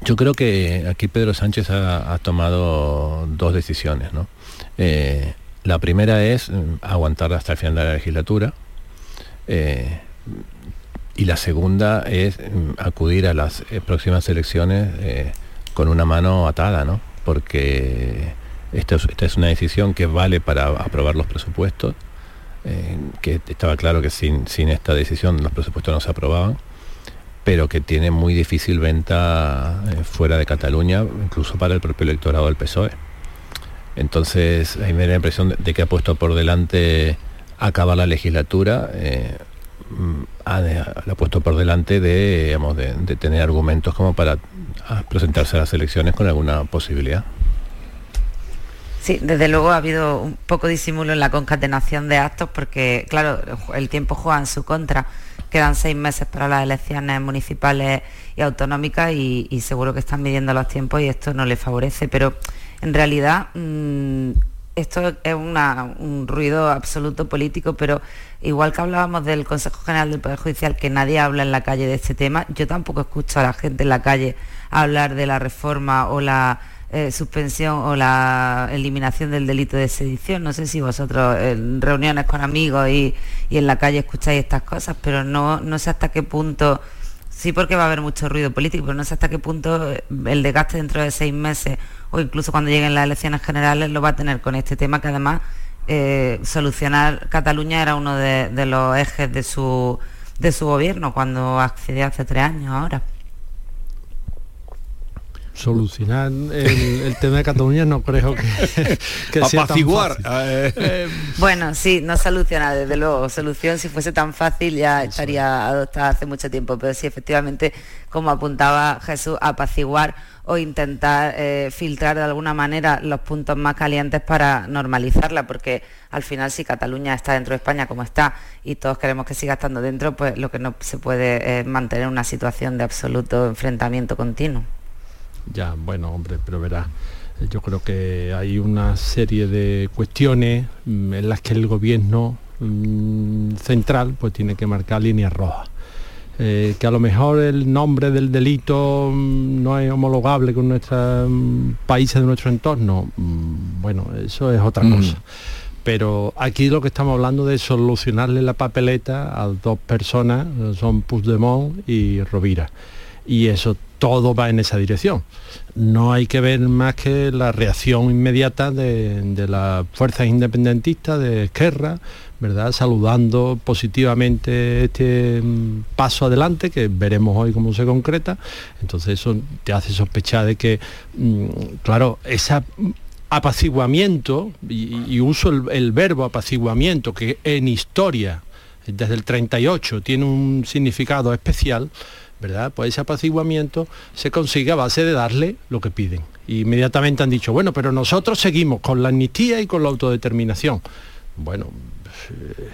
Yo, creo que aquí Pedro Sánchez ha, tomado dos decisiones. ¿no? Eh, la primera es mm, aguantar hasta el final de la legislatura. Eh, y la segunda es mm, acudir a las eh, próximas elecciones con una mano atada, ¿no? Porque esta es, una decisión que vale para aprobar los presupuestos, que estaba claro que sin, sin esta decisión los presupuestos no se aprobaban pero que tiene muy difícil venta eh, fuera de Cataluña, incluso para el propio electorado del PSOE. Entonces, a mí me da la impresión de, que ha puesto por delante acabar la legislatura, eh, mm, ha, ha, puesto por delante de, de, tener argumentos como para ah, presentarse a las elecciones con alguna posibilidad. Sí, desde luego ha habido un poco disimulo en la concatenación de actos porque, claro, el tiempo juega en su contra Quedan seis meses para las elecciones municipales y autonómicas y, seguro que están midiendo los tiempos y esto no les favorece. Pero en realidad mm, esto es un ruido absoluto político, pero igual que hablábamos del Consejo General del Poder Judicial, que nadie habla en la calle de este tema, yo tampoco escucho a la gente en la calle hablar de la reforma o la eh, suspensión o la eliminación del delito de sedición. No sé si vosotros en reuniones con amigos y, en la calle escucháis estas cosas, pero no, no sé hasta qué punto, sí porque va a haber mucho ruido político, pero no sé hasta qué punto el desgaste dentro de seis meses o incluso cuando lleguen las elecciones generales lo va a tener con este tema que además eh, solucionar Cataluña era uno de, de los ejes de su, de su gobierno cuando accedió hace tres años ahora solucionar el, tema de Cataluña no creo que, que sea apaciguar eh. Eh, bueno sí no soluciona desde luego solución si fuese tan fácil ya estaría adoptada hace mucho tiempo pero sí efectivamente como apuntaba Jesús apaciguar o intentar eh, filtrar de alguna manera los puntos más calientes para normalizarla, porque al final si Cataluña está dentro de España como está y todos queremos que siga estando dentro, pues lo que no se puede es mantener una situación de absoluto enfrentamiento continuo. Ya, bueno, hombre, pero verá, yo creo que hay una serie de cuestiones mm, en las que el gobierno mm, central pues tiene que marcar líneas rojas. Eh, que a lo mejor el nombre del delito mm, no es homologable con nuestros países de nuestro entorno, bueno, eso es otra cosa. Pero aquí lo que estamos hablando es solucionarle la papeleta a dos personas, son Puigdemont y Rovira. Y eso todo va en esa dirección. No hay que ver más que la reacción inmediata de, las fuerzas independentistas de Esquerra, ¿verdad? saludando positivamente este mm, paso adelante, que veremos hoy cómo se concreta. Entonces eso te hace sospechar de que, mm, claro, ese apaciguamiento, y, uso el, el verbo apaciguamiento, que en historia, desde el 38, tiene un significado especial, ¿verdad? Pues ese apaciguamiento se consigue a base de darle lo que piden. inmediatamente han dicho, bueno, pero nosotros seguimos con la amnistía y con la autodeterminación. Bueno, eh,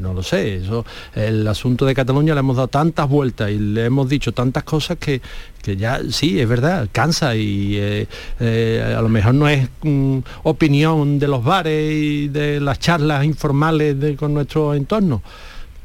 no lo sé, eso, el asunto de Cataluña le hemos dado tantas vueltas y le hemos dicho tantas cosas que, ya sí, es verdad, cansa y eh, eh, a lo mejor no es mm, opinión de los bares y de las charlas informales de, con nuestro entorno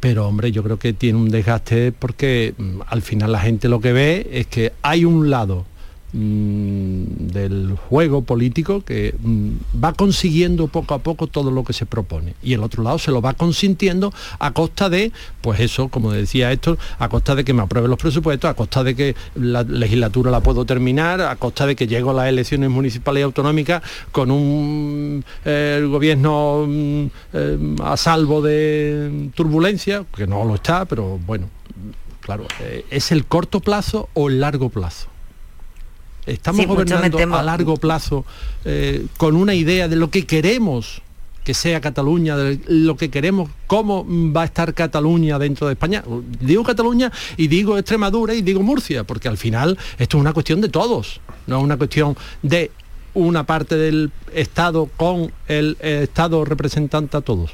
pero hombre, yo creo que tiene un desgaste porque mm, al final la gente lo que ve es que hay un lado del juego político que mm, va consiguiendo poco a poco todo lo que se propone. Y el otro lado se lo va consintiendo a costa de pues eso como decía esto a costa de que me aprueben los presupuestos a costa de que la legislatura la puedo terminar a costa de que llego a las elecciones municipales y autonómicas con un eh, gobierno mm, eh, a salvo de turbulencia que no lo está pero bueno claro eh, es el corto plazo o el largo plazo Estamos gobernando a largo plazo eh, con una idea de lo que queremos que sea Cataluña, de lo que queremos, cómo va a estar Cataluña dentro de España. Digo Cataluña y digo Extremadura y digo Murcia, porque al final esto es una cuestión de todos, no es una cuestión de una parte del Estado con el Estado representante a todos.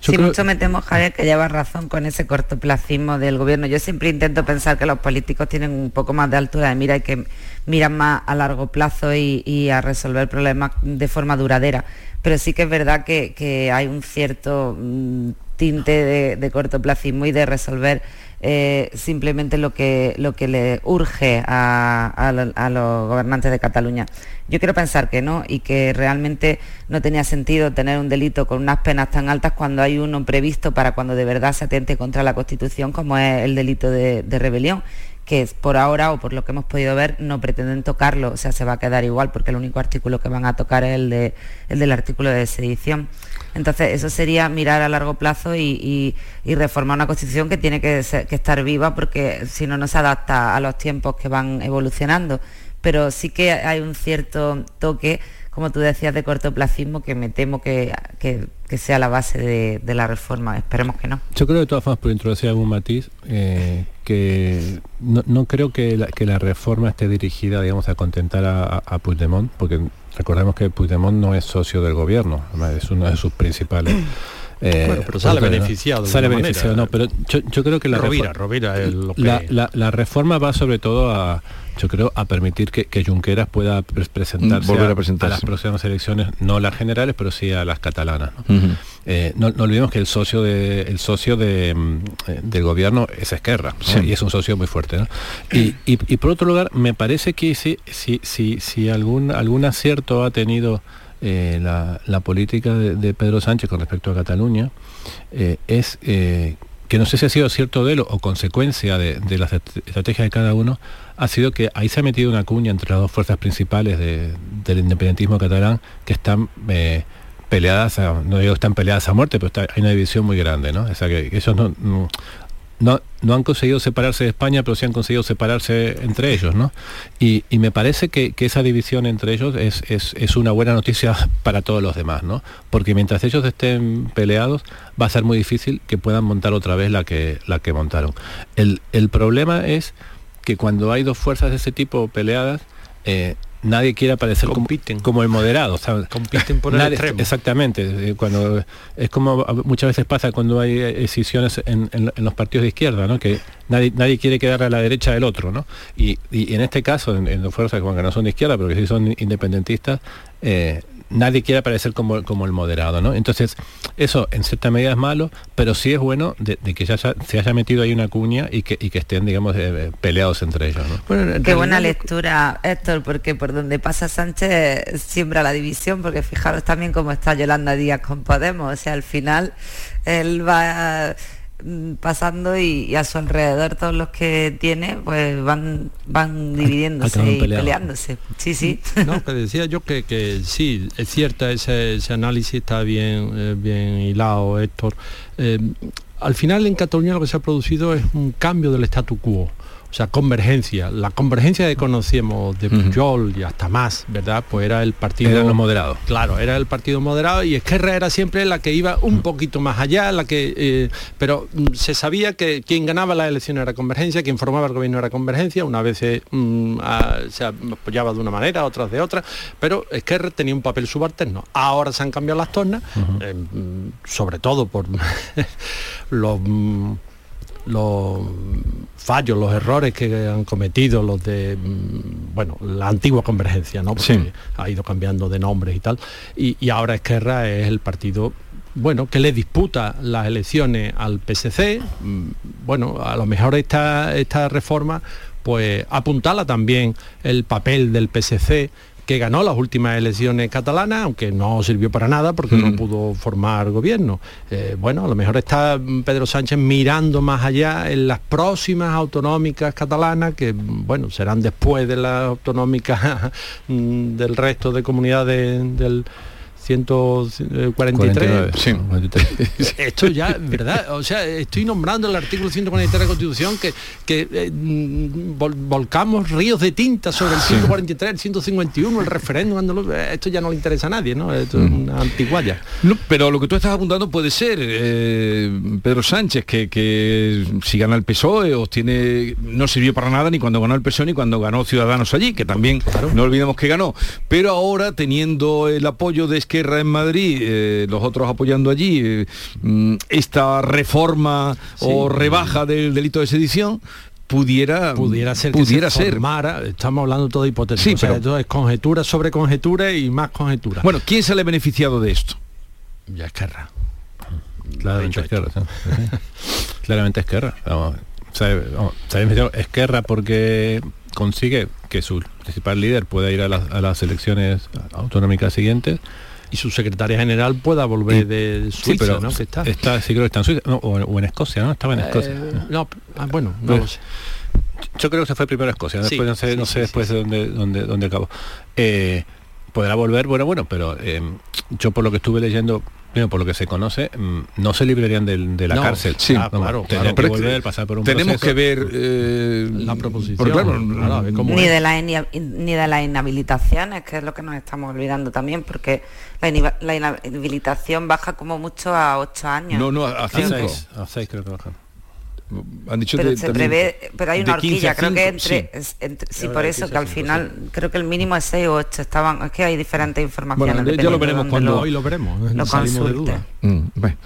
Si mucho me temo, Javier, que lleva razón con ese cortoplacismo del gobierno. Yo siempre intento pensar que los políticos tienen un poco más de altura de mira y que miran más a largo plazo y, a resolver problemas de forma duradera. Pero sí que es verdad que, hay un cierto mm, tinte de, de cortoplacismo y de resolver eh, simplemente lo que, lo que le urge a, a lo- a los gobernantes de Cataluña. Yo quiero pensar que no y que realmente no tenía sentido tener un delito con unas penas tan altas cuando hay uno previsto para cuando de verdad se atente contra la Constitución, como es el delito de, de rebelión que por ahora o por lo que hemos podido ver no pretenden tocarlo, o sea, se va a quedar igual porque el único artículo que van a tocar es el, de, el del artículo de sedición. Entonces, eso sería mirar a largo plazo y- y reformar una constitución que tiene que, ser- que estar viva porque si no, no se adapta a los tiempos que van evolucionando. Pero sí que hay un cierto toque, como tú decías, de cortoplacismo que me temo que, que- sea la base de, la reforma. Esperemos que no. Yo creo de todas formas, por introducir algún matiz, eh, que no, no creo que la, que la reforma esté dirigida, digamos, a contentar a, a- Puigdemont, porque recordemos que Puigdemont no es socio del gobierno, es uno de sus principales... eh, Bueno, pero sale beneficiado de Sale beneficiado, manera. no, pero yo, yo creo que la Rovira, refor- Rovira es lo que- la, la- la reforma va sobre todo a, yo creo, a permitir que, que Junqueras pueda pre- presentarse, volver a a, presentarse. las próximas elecciones, no las generales, pero sí a las catalanas. ¿no? Eh, no, no olvidemos que el socio de el socio de, mm, eh, del gobierno es Esquerra ¿no? Sí. y es un socio muy fuerte ¿no? y, y- y por otro lugar me parece que si si si, si algún algún acierto ha tenido eh, la, política de, Pedro Sánchez con respecto a Cataluña eh, es eh, que no sé si ha sido cierto de él o consecuencia de, las est- estrategias de cada uno, ha sido que ahí se ha metido una cuña entre las dos fuerzas principales de- del independentismo catalán que están peleadas, a- no digo están peleadas a muerte, pero hay una división muy grande, ¿no? O sea que ellos no, no- no han conseguido separarse de España, pero sí han conseguido separarse entre ellos, ¿no? Y, y me parece que, que esa división entre ellos es, es- es una buena noticia para todos los demás, ¿no? Porque mientras ellos estén peleados, va a ser muy difícil que puedan montar otra vez la que, la que montaron. El, el problema es que cuando hay dos fuerzas de ese tipo peleadas, eh, nadie quiere aparecer como, como el moderado. ¿sabes? Compiten por el Nadie- extremo. Exactamente. eh, Cuando es como muchas veces pasa cuando hay eh, decisiones en, en- en los partidos de izquierda, ¿no? Que nadie, nadie quiere quedar a la derecha del otro, ¿no? Y, y en este caso, en, en fuerzas que no son de izquierda, pero que sí son independentistas, eh, nadie quiere aparecer como, como el moderado, ¿no? Entonces, eso en cierta medida es malo, pero sí es bueno de, de que ya haya- se haya metido ahí una cuña y que, y que estén, digamos, eh, peleados entre ellos, ¿no? Qué buena lectura, Héctor, porque por donde pasa Sánchez siembra la división, porque fijaros también cómo está Yolanda Díaz con Podemos, o sea, al final él va mm, pasando y, y a su alrededor todos los que tiene pues van van dividiéndose y peleándose. Sí, sí. No, que decía yo que, que sí, es cierta ese, ese análisis, está bien, eh, bien hilado, Héctor. Eh, al final en Cataluña lo que se ha producido es un cambio del statu quo. O sea, convergencia. La convergencia que conocíamos de Pujol y hasta más, ¿verdad? Pues era el partido... Eran los moderados. Claro, era el partido moderado y Esquerra era siempre la que iba un poquito más allá, la que, eh, pero mm, se sabía que quien ganaba las elecciones era Convergencia, quien formaba el gobierno era Convergencia, una vez eh, mm, a- se apoyaba de una manera, otras de otra, pero Esquerra tenía un papel subalterno. Ahora se han cambiado las tornas, eh, mm, sobre todo por los... los fallos, los errores que han cometido los de mm, bueno, la antigua convergencia, ¿no? Porque Sí. ha ido cambiando de nombres y tal. Y, y ahora Esquerra es el partido bueno, que le disputa las elecciones al PSC. Mm, Bueno, a lo mejor esta, esta reforma pues apuntala también el papel del PSC que ganó las últimas elecciones catalanas, aunque no sirvió para nada porque no pudo formar gobierno. Eh, bueno, a lo mejor está Pedro Sánchez mirando más allá en las próximas autonómicas catalanas, que bueno, serán después de las autonómicas del resto de comunidades del 143. 49, Esto ya, ¿verdad? O sea, estoy nombrando el artículo 143 de la Constitución que, que eh, mm, vol- volcamos ríos de tinta sobre el 143, el 151, el referéndum andaluz. Eh, Esto ya no le interesa a nadie, ¿no? Esto es una antiguaya. No, pero lo que tú estás apuntando puede ser eh, Pedro Sánchez, que, que si gana el PSOE obtiene, no sirvió para nada ni cuando ganó el PSOE ni cuando ganó Ciudadanos allí, que también no olvidemos que ganó. Pero ahora teniendo el apoyo de Esquerra en Madrid, eh, los otros apoyando allí, eh, mm, esta reforma o rebaja del delito de sedición, pudiera pudiera ser que pudiera se ser. formara, estamos hablando todo hipotético Sí, o sea, pero- es conjetura sobre conjetura y más conjetura. Bueno quién sale beneficiado de esto ya Esquerra. Claramente Esquerra, sí, sí. Claramente Esquerra. Vamos, sabe- vamos, sabe- Esquerra porque consigue que su principal líder pueda ir a las, a las elecciones autonómicas siguientes y su secretaria general pueda volver de Suiza, sí, pero ¿no? Que está. sí creo que está en Suiza, no, o, o en Escocia, ¿no? Estaba en Escocia. Eh, no, ah, bueno, no Pues, lo sé. Yo creo que se fue primero a Escocia, Sí, después no sé, sí, no sé después de dónde, dónde, dónde acabó. Eh, podrá volver, bueno, bueno, pero eh, yo por lo que estuve leyendo, primero por lo que se conoce, mm, no se librarían de, la No, cárcel. sí, Ah, claro, claro. que volver, pasar por un tenemos proceso. que ver eh, la proposición. claro, ver cómo ni es. de las inia- ni de las inhabilitaciones, que es lo que nos estamos olvidando también, porque la, la inhabilitación baja como mucho a ocho años. No, no, a, a A cinco. seis, a seis creo que. Han dicho pero de- se también prevé, pero hay una 15 a horquilla, creo que 5, entre, sí. entre- sí, por eso 15 que al 5, final creo que el mínimo es 6 o 8, estaban, es que hay diferentes informaciones. Bueno, ya lo veremos cuando- lo- Hoy lo veremos, lo salimos de consulte. duda. Mm, bueno,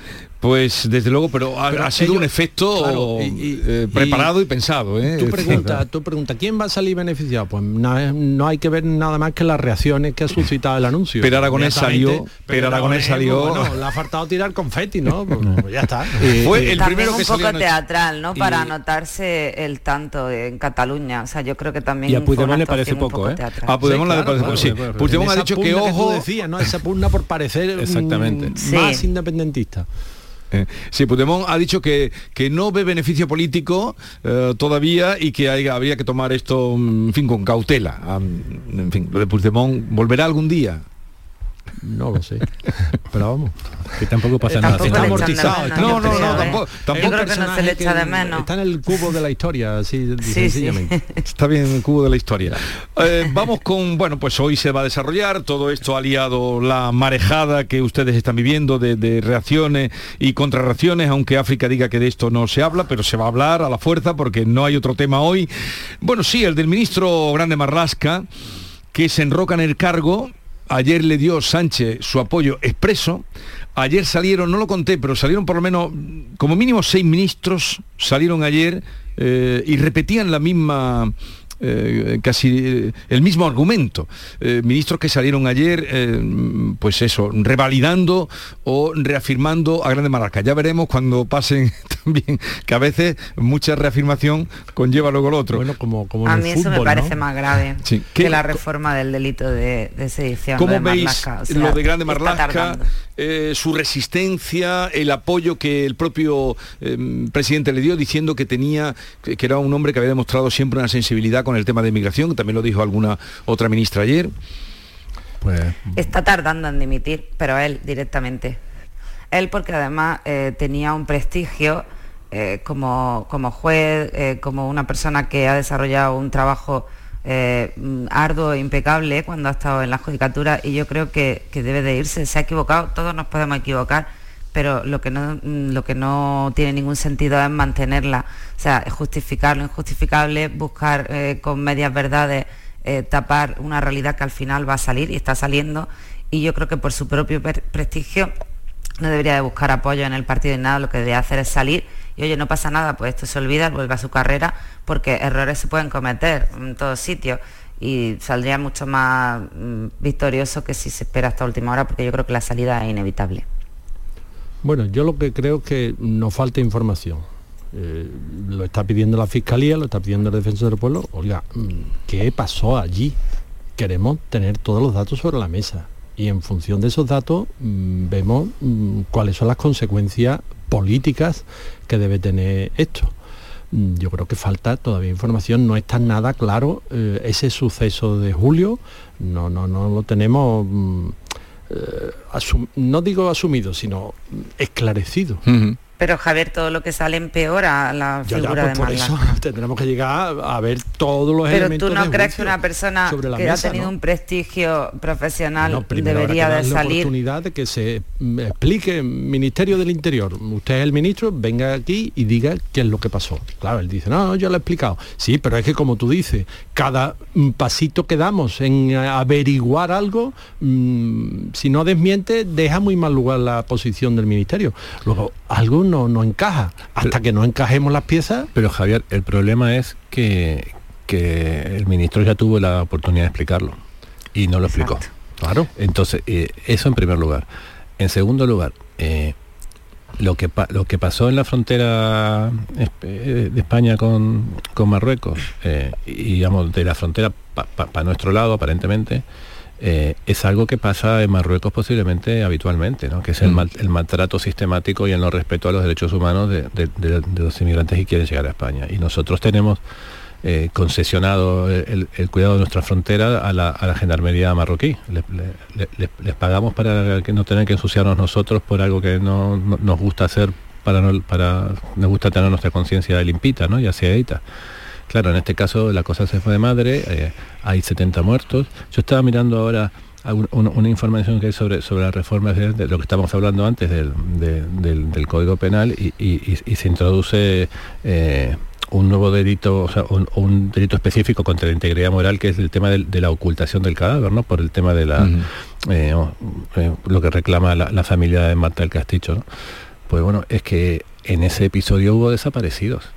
pues desde luego, pero ha, Pero ha sido ellos- un efecto claro, y- y- eh, preparado y pensado. ¿eh? Tú preguntas, tú preguntas, ¿quién va a salir beneficiado? Pues no hay que ver nada más que las reacciones que ha suscitado el anuncio. Pero Aragonés salió, pero Aragonés salió- Bueno, le ha faltado tirar confeti, ¿no? Pues, pues ya está. Eh, fue el También primero un que poco salió anoche. teatral, ¿no? Para Y- anotarse el tanto en Cataluña. O sea, yo creo que también Y a Puigdemont le parece un poco, poco ¿eh? teatral. A Puigdemont le parece poco, sí. claro. Puigdemont ha dicho que ojo, decías, ¿no? Esa pugna por parecer Exactamente. más independentista. Eh, sí, Puigdemont ha dicho que, que no ve beneficio político eh, todavía y que hay- habría que tomar esto, mm, en fin, con cautela. Am, en fin, lo de Puigdemont volverá algún día. No lo sé. Pero vamos. Que tampoco pasa nada. tampoco Está amortizado. menos, No, no, no, tampoco- Es tampoco un Yo creo que no se personaje le echa de que menos. Está en el cubo de la historia, así Sí, sí. sencillamente. Está bien el cubo de la historia. Eh, vamos con, bueno, pues hoy se va a desarrollar, todo esto ha liado la marejada que ustedes están viviendo de, de reacciones y contrarreacciones, aunque África diga que de esto no se habla, pero se va a hablar a la fuerza porque no hay otro tema hoy. Bueno, sí, el del ministro Grande Marlasca, que se enroca en el cargo, ayer le dio Sánchez su apoyo expreso, ayer salieron, no lo conté, pero salieron por lo menos, como mínimo seis ministros, salieron ayer eh, y repetían la misma eh, casi eh, el mismo argumento. Eh, ministros que salieron ayer, eh, pues eso, revalidando o reafirmando a Grande Marlasca. Ya veremos cuando pasen también, que a veces mucha reafirmación conlleva luego lo otro. Bueno, como, como A el mí eso me fútbol, parece ¿no? más grave Sí. ¿Qué- que la reforma del delito de, de sedición. ¿Cómo de veis Marlaska. O sea, lo de Grande. Eh, su resistencia, el apoyo que el propio eh, presidente le dio diciendo que tenía, que, que era un hombre que había demostrado siempre una sensibilidad con el tema de inmigración, que también lo dijo alguna otra ministra ayer? Pues Está tardando en dimitir, pero él directamente. Él porque además eh, tenía un prestigio eh, como, como juez, eh, como una persona que ha desarrollado un trabajo eh, arduo e impecable cuando ha estado en la judicatura y yo creo que, que debe de irse. Se ha equivocado, todos nos podemos equivocar, pero lo que no, lo que no tiene ningún sentido es mantenerla. O sea, justificar lo injustificable, buscar eh, con medias verdades eh, tapar una realidad que al final va a salir y está saliendo y yo creo que por su propio prestigio no debería de buscar apoyo en el partido ni nada, lo que debería hacer es salir y oye, no pasa nada, pues esto se olvida, vuelve a su carrera porque errores se pueden cometer en todos sitios y saldría mucho más mm, victorioso que si se espera hasta última hora porque yo creo que la salida es inevitable. Bueno, yo lo que creo es que nos falta información. Eh, lo está pidiendo la Fiscalía, lo está pidiendo el Defensor del Pueblo. Oiga, mm, ¿qué pasó allí? Queremos tener todos los datos sobre la mesa y en función de esos datos mm, vemos cuáles son las consecuencias políticas que debe tener esto. Mm, Yo creo que falta todavía información, no está nada claro eh, ese suceso de julio, no, no, no lo tenemos, mm, eh, no digo asumido, sino mm, esclarecido. Pero Javier, todo lo que sale empeora la Ya, ya, figura pues de por eso tendremos que llegar a ver todos los Pero elementos tú no de crees que una persona que mesa, ha tenido ¿no? un prestigio profesional No, debería de darle la salir. oportunidad de que se mm, explique Ministerio del Interior. Usted es el ministro, venga aquí y diga qué es lo que pasó. Claro, él dice, no, yo lo he explicado. Sí, pero es que como tú dices, cada mm, pasito que damos en eh, averiguar algo, mm, si no desmiente, deja muy mal lugar la posición del ministerio. Luego, algo no, no encaja. Hasta que no encajemos las piezas, Pero Javier, el problema es que, que el ministro ya tuvo la oportunidad de explicarlo y no lo explicó. Claro. Entonces, eh, eso en primer lugar. En segundo lugar, eh, lo que, lo que pasó en la frontera de España con, Marruecos, eh, y digamos, de la frontera para nuestro lado, aparentemente, eh, es algo que pasa en Marruecos posiblemente habitualmente, ¿no? que es el, mm. maltrato sistemático y el no respeto a los derechos humanos de, los inmigrantes que quieren llegar a España. Y nosotros tenemos eh, concesionado el, cuidado de nuestra frontera a la, gendarmería marroquí. les pagamos para que no tengan que ensuciarnos nosotros por algo que no, nos gusta hacer, para, para nos gusta tener nuestra conciencia limpita ¿no? y edita. Claro, en este caso la cosa se fue de madre, eh, hay 70 muertos. Yo estaba mirando ahora una, información que hay sobre, sobre las reformas de, lo que estábamos hablando antes del, del, Código Penal y, se introduce eh, un nuevo delito, o sea, un, delito específico contra la integridad moral, que es el tema de, la ocultación del cadáver, ¿no? Por el tema de la eh, eh, lo que reclama la, familia de Marta del Castillo, Pues bueno, es que en ese episodio hubo desaparecidos.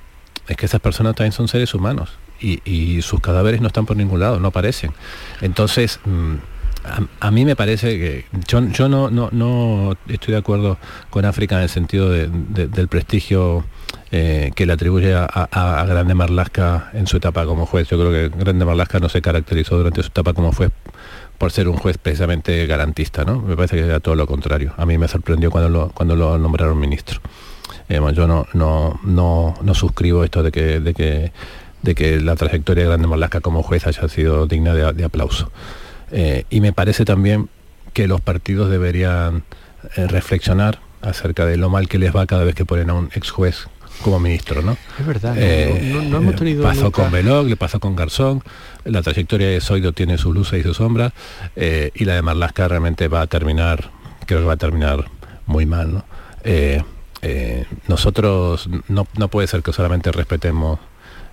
Es que esas personas también son seres humanos y, sus cadáveres no están por ningún lado, no aparecen. Entonces, mm, a, mí me parece que yo, no, estoy de acuerdo con África en el sentido del prestigio eh, que le atribuye a, Grande Marlasca en su etapa como juez. Yo creo que Grande Marlasca no se caracterizó durante su etapa como juez por ser un juez precisamente garantista, ¿no? Me parece que era todo lo contrario. A mí me sorprendió cuando lo nombraron ministro. Eh, yo no, no, no, suscribo esto de que, de que, de que la trayectoria de Grande Marlasca como juez haya sido digna de, aplauso. Eh, y me parece también que los partidos deberían reflexionar acerca de lo mal que les va cada vez que ponen a un ex juez como ministro, ¿no? Es verdad, no, hemos tenido Pasó con Belog, le pasó con Garzón, la trayectoria de Zoido tiene sus luces y sus sombras, eh, y la de Marlasca realmente va a terminar, creo que va a terminar muy mal, ¿no? Eh, eh, nosotros no, puede ser que solamente respetemos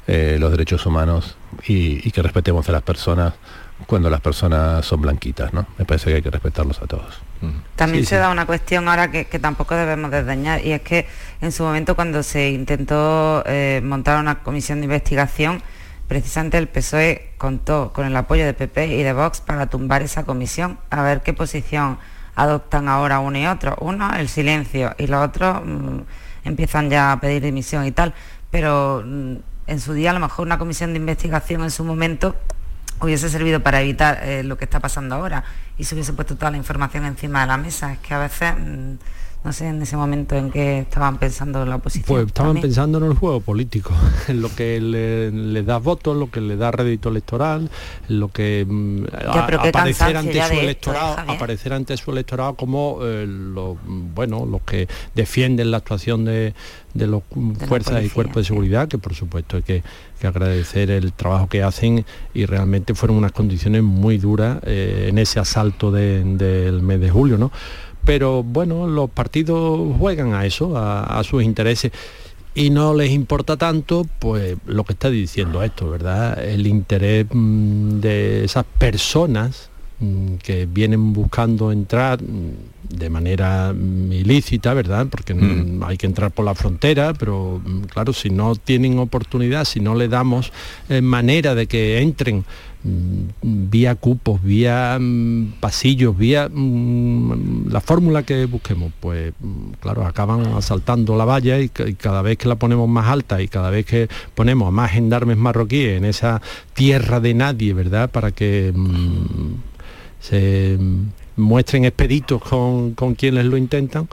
los derechos humanos y, y que respetemos a las personas cuando las personas son blanquitas, ¿no? Me parece que hay que respetarlos a todos. También se da una cuestión ahora que, tampoco debemos desdeñar y es que en su momento cuando se intentó eh, montar una comisión de investigación, precisamente el PSOE contó con el apoyo de PP y de Vox para tumbar esa comisión, a ver qué posición adoptan ahora uno y otro. Uno, el silencio y los otros mm, empiezan ya a pedir dimisión y tal, pero mm, en su día a lo mejor una comisión de investigación en su momento hubiese servido para evitar eh, lo que está pasando ahora y se hubiese puesto toda la información encima de la mesa. Es que a veces, mm, no sé, en ese momento en que estaban pensando la oposición. Pues estaban pensando en el juego político, en lo que le, da votos, lo que le da rédito electoral, lo que mm, aparecer ante su electorado, aparecer ante su electorado como eh, lo, bueno, los que defienden la actuación de de los fuerzas y cuerpos de seguridad, que por supuesto hay que, agradecer el trabajo que hacen y realmente fueron unas condiciones muy duras eh, en ese asalto del mes de julio, ¿no? Pero bueno, los partidos juegan a eso, a, sus intereses y no les importa tanto pues lo que está diciendo esto, ¿verdad? El interés mm, de esas personas mm, que vienen buscando entrar mm, de manera ilícita, ¿verdad? Porque mm. hay que entrar por la frontera, pero claro, si no tienen oportunidad, si no le damos eh, manera de que entren vía cupos, vía pasillos, vía la fórmula que busquemos, pues claro, acaban asaltando la valla y, cada vez que la ponemos más alta y cada vez que ponemos a más gendarmes marroquíes en esa tierra de nadie, ¿verdad? Para que se muestren expeditos con, quienes lo intentan,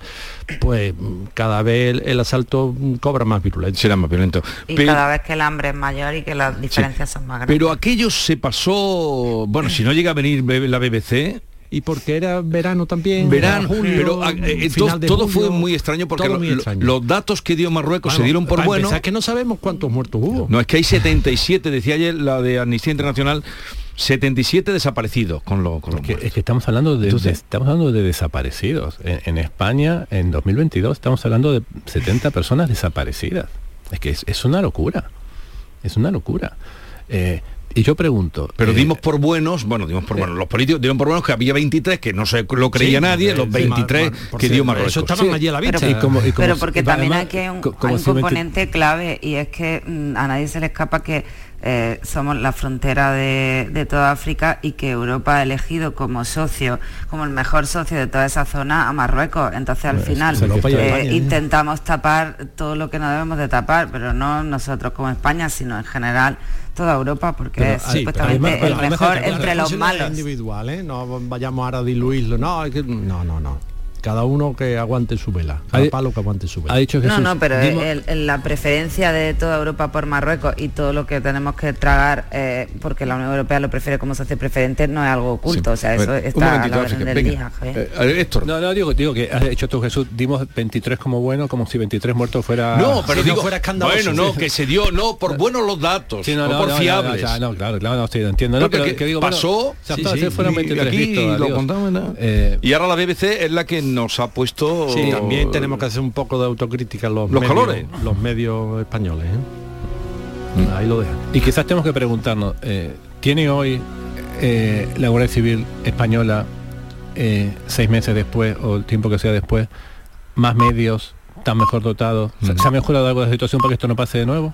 pues cada vez el, asalto cobra más virulencia. Será más violento. Y cada vez que el hambre es mayor y que las diferencias son más grandes. Pero aquello se pasó, bueno, si no llega a venir la BBC, y porque era verano también. Verano, pero ah, eh, todo, fue muy extraño porque los datos que dio Marruecos se dieron por buenos. que no sabemos cuántos muertos hubo. No, es que hay 77, decía ayer la de Amnistía Internacional, 77 desaparecidos con lo, con es, que, estamos hablando de, estamos hablando de desaparecidos. En, España, en 2022, estamos hablando de 70 personas desaparecidas. Es que es, una locura. Es una locura. Eh, y yo pregunto. Pero eh, dimos por buenos, bueno, dimos por buenos, los políticos dieron por buenos que había 23 que no se lo creía nadie, los 23 que dio Marruecos. Eso estaban allí a la vista. Pero, porque también hay que un, un componente clave y es que mm, a nadie se le escapa que eh, somos la frontera de, de, toda África y que Europa ha elegido como socio, como el mejor socio de toda esa zona a Marruecos. Entonces al final eh, intentamos tapar todo lo que no debemos de tapar, pero no nosotros como España, sino en general toda Europa porque es supuestamente el mejor entre los malos. Individual, ¿eh? No vayamos ahora a diluirlo, no, no, no, no cada uno que aguante su vela, cada palo que aguante su vela. Ha dicho no, no, pero la preferencia de toda Europa por Marruecos y todo lo que tenemos que tragar, eh, porque la Unión Europea lo prefiere como socio preferente, no es algo oculto, o sea, eso está a la orden del día. Eh, no, no, digo, digo que has hecho tú, Jesús, dimos 23 como bueno, como si 23 muertos fuera... No, pero digo, fuera escandaloso. Bueno, no, que se dio, no, por buenos los datos, no, no, por fiables. No, claro, claro, no, estoy entiendo. No, pero que, digo, pasó, sí, sí, fueron 23 aquí lo contamos, eh, y ahora la BBC es la que nos ha puesto Sí, también tenemos que hacer un poco de autocrítica los, los medios, los medios españoles. ¿eh? Mm. Ahí lo dejan. Y quizás tenemos que preguntarnos, eh, ¿tiene hoy eh, la Guardia Civil española, seis meses después o el tiempo que sea después, más medios, tan mejor dotados? ¿Se ha mejorado algo la situación para que esto no pase de nuevo?